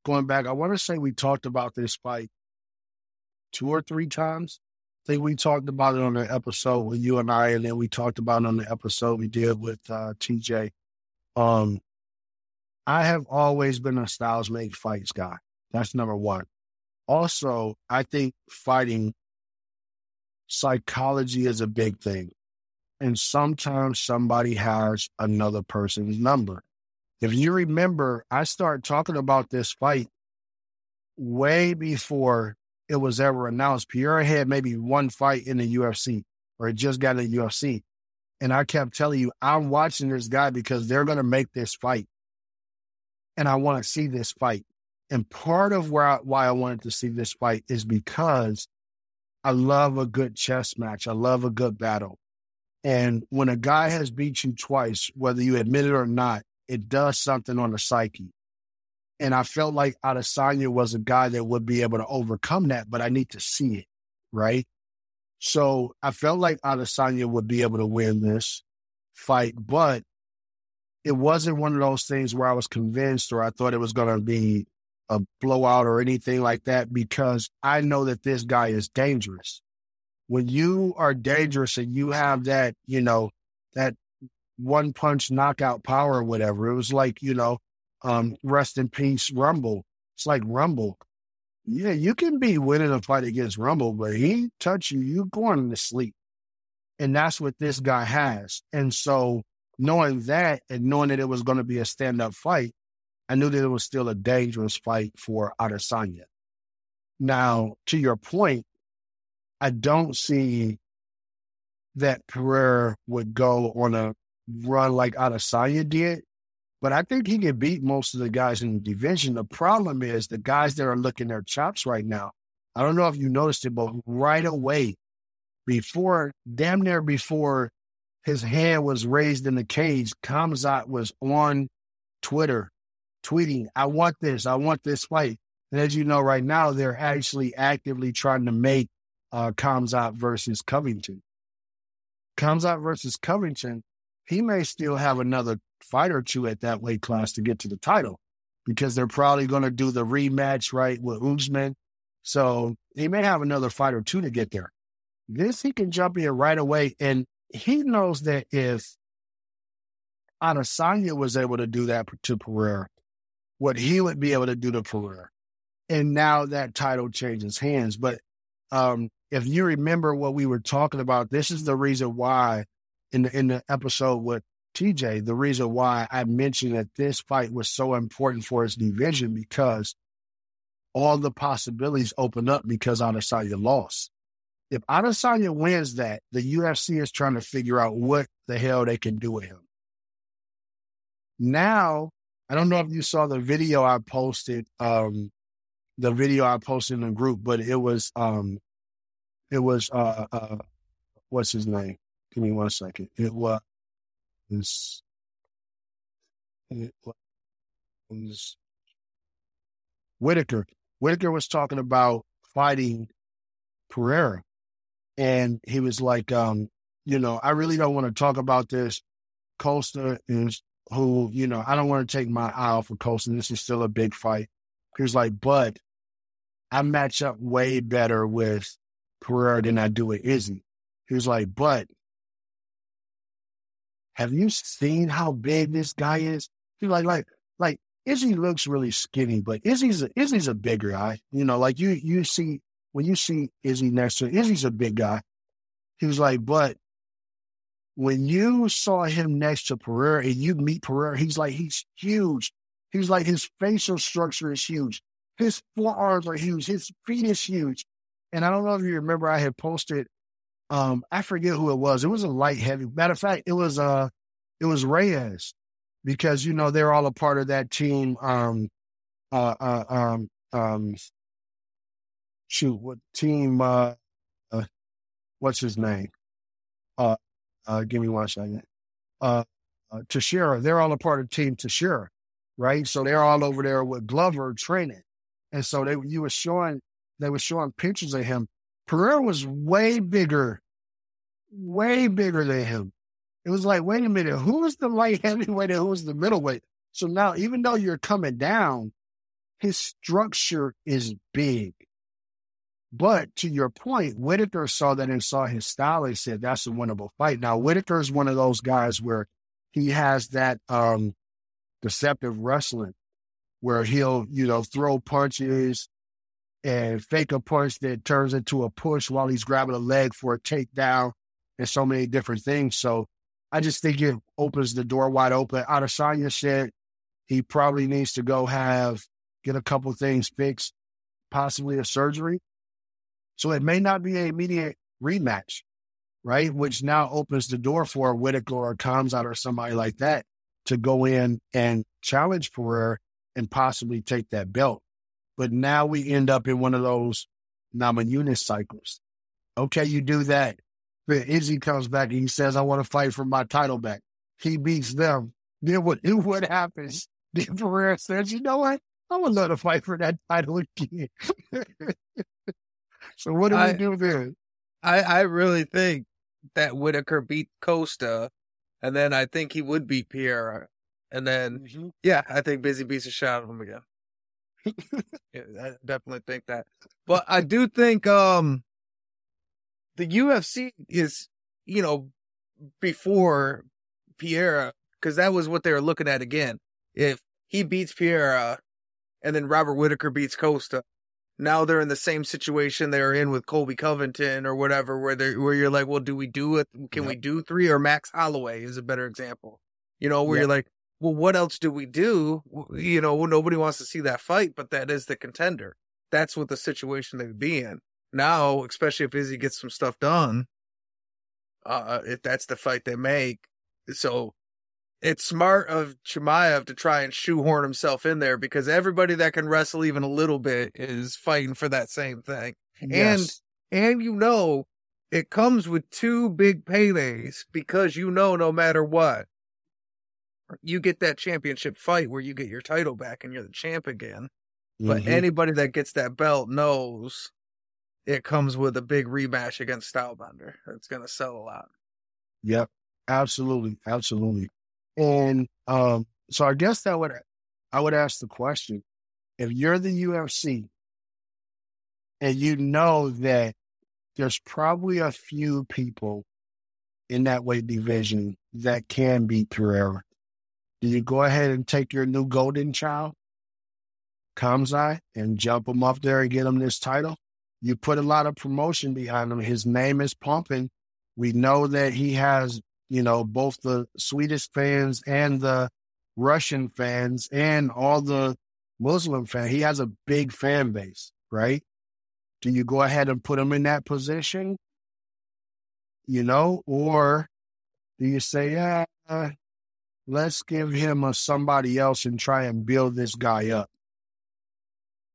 going back, I want to say we talked about this fight two or three times. I think we talked about it on the episode with you and I, and then we talked about it on the episode we did with uh, TJ. Um, I have always been a styles make fights guy. That's number one. Also, I think fighting psychology is a big thing. And sometimes somebody has another person's number. If you remember, I started talking about this fight way before it was ever announced. Pierre had maybe one fight in the UFC or it just got in the UFC. And I kept telling you, I'm watching this guy because they're going to make this fight. And I want to see this fight. And part of where I, why I wanted to see this fight is because I love a good chess match. I love a good battle. And when a guy has beat you twice, whether you admit it or not, it does something on the psyche. And I felt like Adesanya was a guy that would be able to overcome that, but I need to see it, right? So I felt like Adesanya would be able to win this fight, but it wasn't one of those things where I was convinced or I thought it was going to be a blowout or anything like that because I know that this guy is dangerous. When you are dangerous and you have that, you know, that one punch knockout power or whatever, it was like, you know, um, rest in peace, Rumble. It's like Rumble. yeah, you can be winning a fight against Rumble, but he touch you, you going to sleep. And that's what this guy has. And so knowing that and knowing that it was going to be a stand up fight, I knew that it was still a dangerous fight for Adesanya. Now, to your point, I don't see that Pereira would go on a run like Adesanya did, but I think he can beat most of the guys in the division. The problem is the guys that are looking their chops right now. I don't know if you noticed it, but right away, before damn near before his hand was raised in the cage, Khamzat was on Twitter tweeting, I want this, I want this fight. And as you know, right now, they're actually actively trying to make uh, Khamzat versus Covington. Khamzat versus Covington, he may still have another fight or two at that weight class to get to the title because they're probably going to do the rematch, right, with Usman. So he may have another fight or two to get there. This he can jump in right away. And he knows that if Adesanya was able to do that to Pereira, what he would be able to do to Pereira. And now that title changes hands. But um, if you remember what we were talking about, this is the reason why in the in the episode with TJ, the reason why I mentioned that this fight was so important for his division because all the possibilities open up because Adesanya lost. If Adesanya wins that, the UFC is trying to figure out what the hell they can do with him. Now, I don't know if you saw the video I posted, um, the video I posted in the group, but it was um it was uh, uh what's his name? Give me one second. It was it was Whittaker. Whittaker was talking about fighting Pereira. And he was like, um, you know, I really don't want to talk about this. Costa is who, you know, I don't want to take my eye off of Costa. This is still a big fight. He was like, but I match up way better with Pereira than I do with Izzy. He was like, but have you seen how big this guy is? He's like, like, like Izzy looks really skinny, but Izzy's a, Izzy's a bigger guy. You know, like you you see when you see Izzy next to Izzy's a big guy. He was like, but when you saw him next to Pereira and you meet Pereira, he's like, he's huge. He's like, his facial structure is huge. His forearms are huge. His feet is huge. And I don't know if you remember, I had posted, um, I forget who it was. It was a light heavy. Matter of fact, it was, uh, it was Reyes because, you know, they're all a part of that team. Um, uh, uh, um, um, shoot, what team, uh, uh what's his name? Uh, uh, give me one second. Uh, uh, Teixeira, they're all a part of Team Teixeira, right? So they're all over there with Glover training. And so they, you were showing they were showing pictures of him. Pereira was way bigger, way bigger than him. It was like, wait a minute, who was the light heavyweight and who was the middleweight? So now, even though you're coming down, his structure is big. But to your point, Whittaker saw that and saw his style and said that's a winnable fight. Now, Whittaker is one of those guys where he has that um, deceptive wrestling where he'll, you know, throw punches, and fake a punch that turns into a push while he's grabbing a leg for a takedown and so many different things. So I just think it opens the door wide open. Adesanya said he probably needs to go have get a couple things fixed, possibly a surgery. So it may not be an immediate rematch, right? Which now opens the door for Whittaker or Khamzat or somebody like that to go in and challenge Pereira and possibly take that belt. But now we end up in one of those Namajunas cycles. Okay, you do that. But Izzy comes back and he says, I want to fight for my title back. He beats them. Then what, what happens? Then Pereira says, you know what? I would love to fight for that title again. so what do I, we do then? I, I really think that Whittaker beat Costa, and then I think he would beat Pierre. And then, mm-hmm. yeah, I think Busy beats a shot of him again I definitely think that. But I do think um the UFC is, you know, before Pierre, because that was what they were looking at again. If he beats Pierre and then Robert Whittaker beats Costa, now they're in the same situation they're in with Colby Covington or whatever, where they where you're like, well, do we do it? Can yep. we do three? Or Max Holloway is a better example. You know, where yep. you're like, well, what else do we do? You know, nobody wants to see that fight, but that is the contender. That's what the situation they'd be in now, especially if Izzy gets some stuff done. Uh, if that's the fight they make, so it's smart of Chimaev to try and shoehorn himself in there because everybody that can wrestle even a little bit is fighting for that same thing. Yes. And and you know it comes with two big paydays because you know no matter what you get that championship fight where you get your title back and you're the champ again. But mm-hmm. anybody that gets that belt knows it comes with a big rematch against Stylebender. It's going to sell a lot. Yep, absolutely, absolutely. And um, so I guess that would I would ask the question: If you're the UFC and you know that there's probably a few people in that weight division that can beat Pereira, do you go ahead and take your new golden child, Khamzat, and jump him up there and get him this title? You put a lot of promotion behind him. His name is pumping. We know that he has you know, both the Swedish fans and the Russian fans and all the Muslim fans. He has a big fan base, right? Do you go ahead and put him in that position? You know, or do you say, yeah, uh, let's give him a somebody else and try and build this guy up?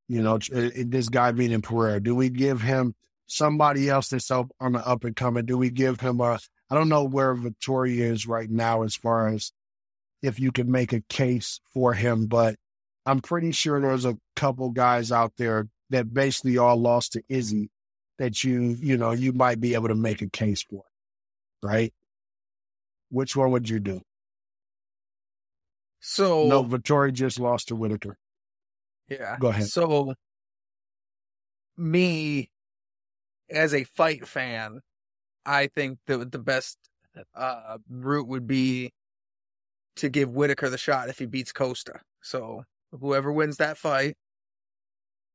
You know, uh, this guy being in Pereira. Do we give him somebody else that's up on the up and coming? Do we give him a I don't know where Vettori is right now as far as if you can make a case for him, but I'm pretty sure there's a couple guys out there that basically all lost to Izzy that you, you know, you might be able to make a case for, right? Which one would you do? So no, Vettori just lost to Whittaker. Yeah. Go ahead. So me as a fight fan, I think that the best uh, route would be to give Whittaker the shot if he beats Costa. So whoever wins that fight.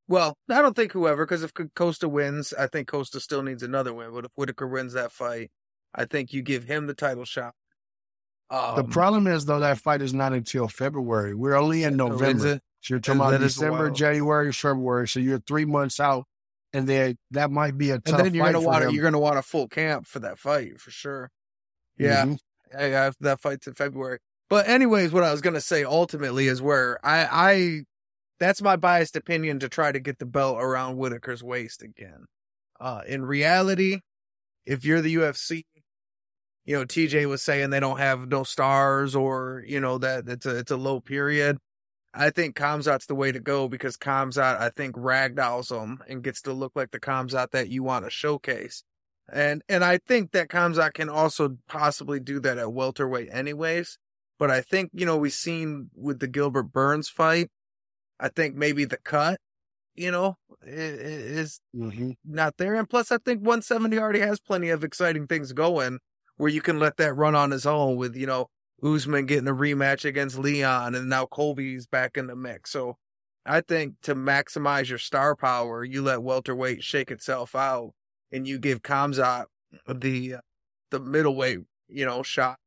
Well, I don't think whoever, because if Costa wins, I think Costa still needs another win. But if Whittaker wins that fight, I think you give him the title shot. Um, the problem is though that fight is not until February. We're only in November. So you're talking about December, January, February. So you're three months out and then that might be a tough. And then you're gonna want him. you're gonna want a full camp for that fight for sure. Yeah, mm-hmm. yeah, that fight's in February. But anyways, what I was gonna say ultimately is where I I that's my biased opinion to try to get the belt around Whittaker's waist again. Uh, in reality, if you're the UFC, you know TJ was saying they don't have no stars or you know that it's a it's a low period. I think Khamzat's the way to go because Khamzat, I think, ragdolls them and gets to look like the Khamzat that you want to showcase. And and I think that Khamzat can also possibly do that at welterweight anyways. But I think, you know, we've seen with the Gilbert Burns fight, I think maybe the cut, you know, is mm-hmm. not there. And plus, I think 170 already has plenty of exciting things going where you can let that run on his own with, you know, Usman getting a rematch against Leon, and now Colby's back in the mix. So I think to maximize your star power, you let welterweight shake itself out, and you give Khamzat the the middleweight, you know, shot.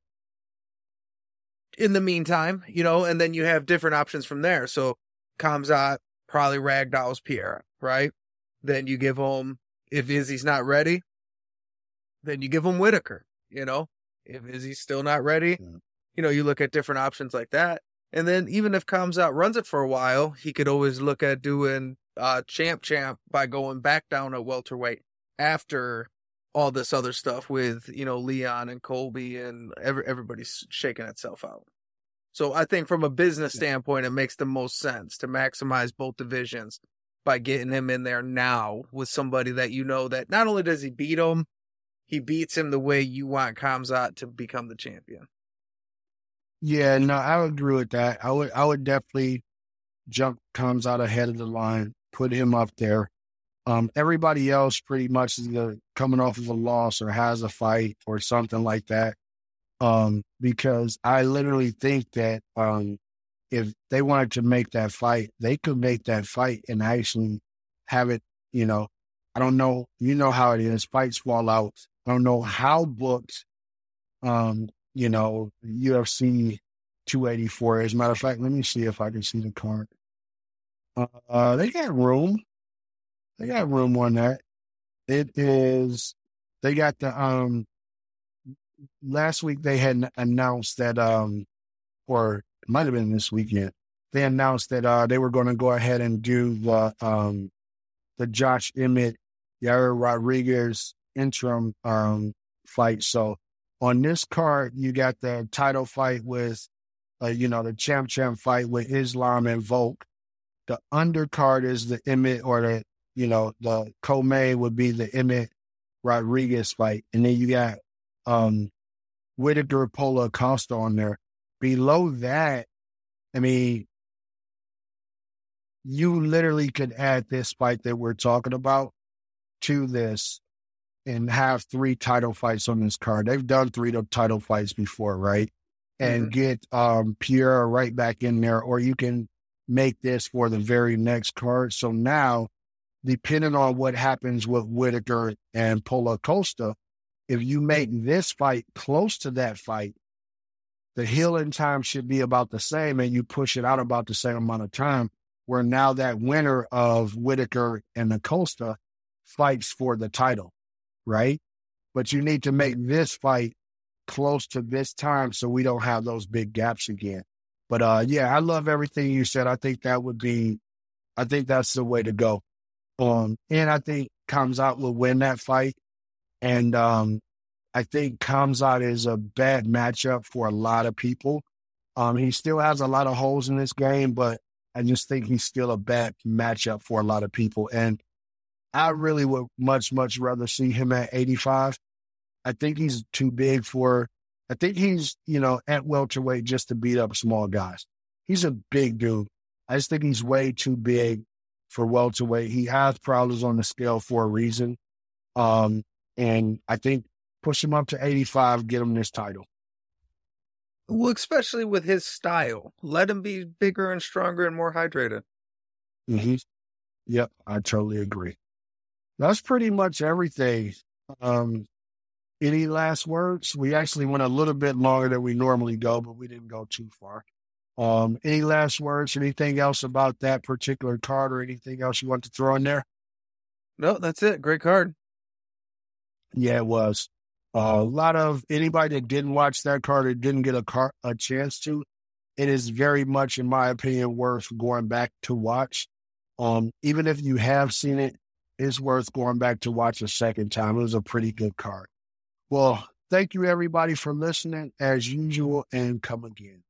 In the meantime, you know, and then you have different options from there. So Khamzat probably ragdolls Pierre, right? Then you give him if Izzy's not ready, then you give him Whittaker. You know, if Izzy still not ready, you know, you look at different options like that. And then even if Khamzat runs it for a while, he could always look at doing uh, champ champ by going back down at welterweight after all this other stuff with, you know, Leon and Colby and every, everybody's shaking itself out. So I think from a business standpoint, it makes the most sense to maximize both divisions by getting him in there now with somebody that you know that not only does he beat him, he beats him the way you want Khamzat to become the champion. Yeah, no, I agree with that. I would I would definitely jump Khamzat ahead of the line, put him up there. Um, everybody else pretty much is coming off of a loss or has a fight or something like that. Um, because I literally think that um, if they wanted to make that fight, they could make that fight and actually have it, you know, I don't know, you know how it is. Fights fall out. I don't know how booked, um, you know, UFC 284 is. Matter of fact, let me see if I can see the card. Uh, they got room. They got room on that. It is, they got the, um, last week they had announced that, um, or it might have been this weekend, they announced that, uh, they were going to go ahead and do the, um, the Josh Emmett, Yair Rodriguez interim, um, fight. So on this card, you got the title fight with, uh, you know, the champ champ fight with Islam and Volk. The undercard is the Emmett or the you know, the co-main would be the Emmett Rodriguez fight. And then you got um Whittaker Paulo Costa on there. Below that, I mean, you literally could add this fight that we're talking about to this and have three title fights on this card. They've done three title fights before, right? And mm-hmm. get um Pierre right back in there, or you can make this for the very next card. So now depending on what happens with Whittaker and Paulo Costa, if you make this fight close to that fight, the healing time should be about the same and you push it out about the same amount of time. Where now that winner of Whittaker and the Costa fights for the title, right? But you need to make this fight close to this time so we don't have those big gaps again. But uh yeah, I love everything you said. I think that would be I think that's the way to go. Um, and I think Khamzat will win that fight. And um, I think Khamzat is a bad matchup for a lot of people. Um, he still has a lot of holes in this game, but I just think he's still a bad matchup for a lot of people. And I really would much, much rather see him at 85. I think he's too big for, I think he's, you know, at welterweight just to beat up small guys. He's a big dude. I just think he's way too big for welterweight. He has problems on the scale for a reason. Um, and I think push him up to 85, get him this title. Well, especially with his style. Let him be bigger and stronger and more hydrated. Mm-hmm. Yep, I totally agree. That's pretty much everything. Um, any last words? We actually went a little bit longer than we normally go, but we didn't go too far. Um, any last words? Anything else about that particular card, or anything else you want to throw in there? No, that's it. Great card. Yeah, it was. Uh, a lot of anybody that didn't watch that card or didn't get a car a chance to, it is very much, in my opinion, worth going back to watch. Um, even if you have seen it, it's worth going back to watch a second time. It was a pretty good card. Well, thank you everybody for listening as usual, and come again.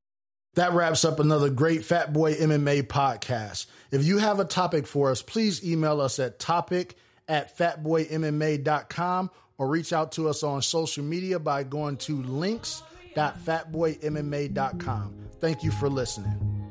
That wraps up another great Fat Boy MMA podcast. If you have a topic for us, please email us at topic at fatboymma.com or reach out to us on social media by going to links.fatboymma.com. Thank you for listening.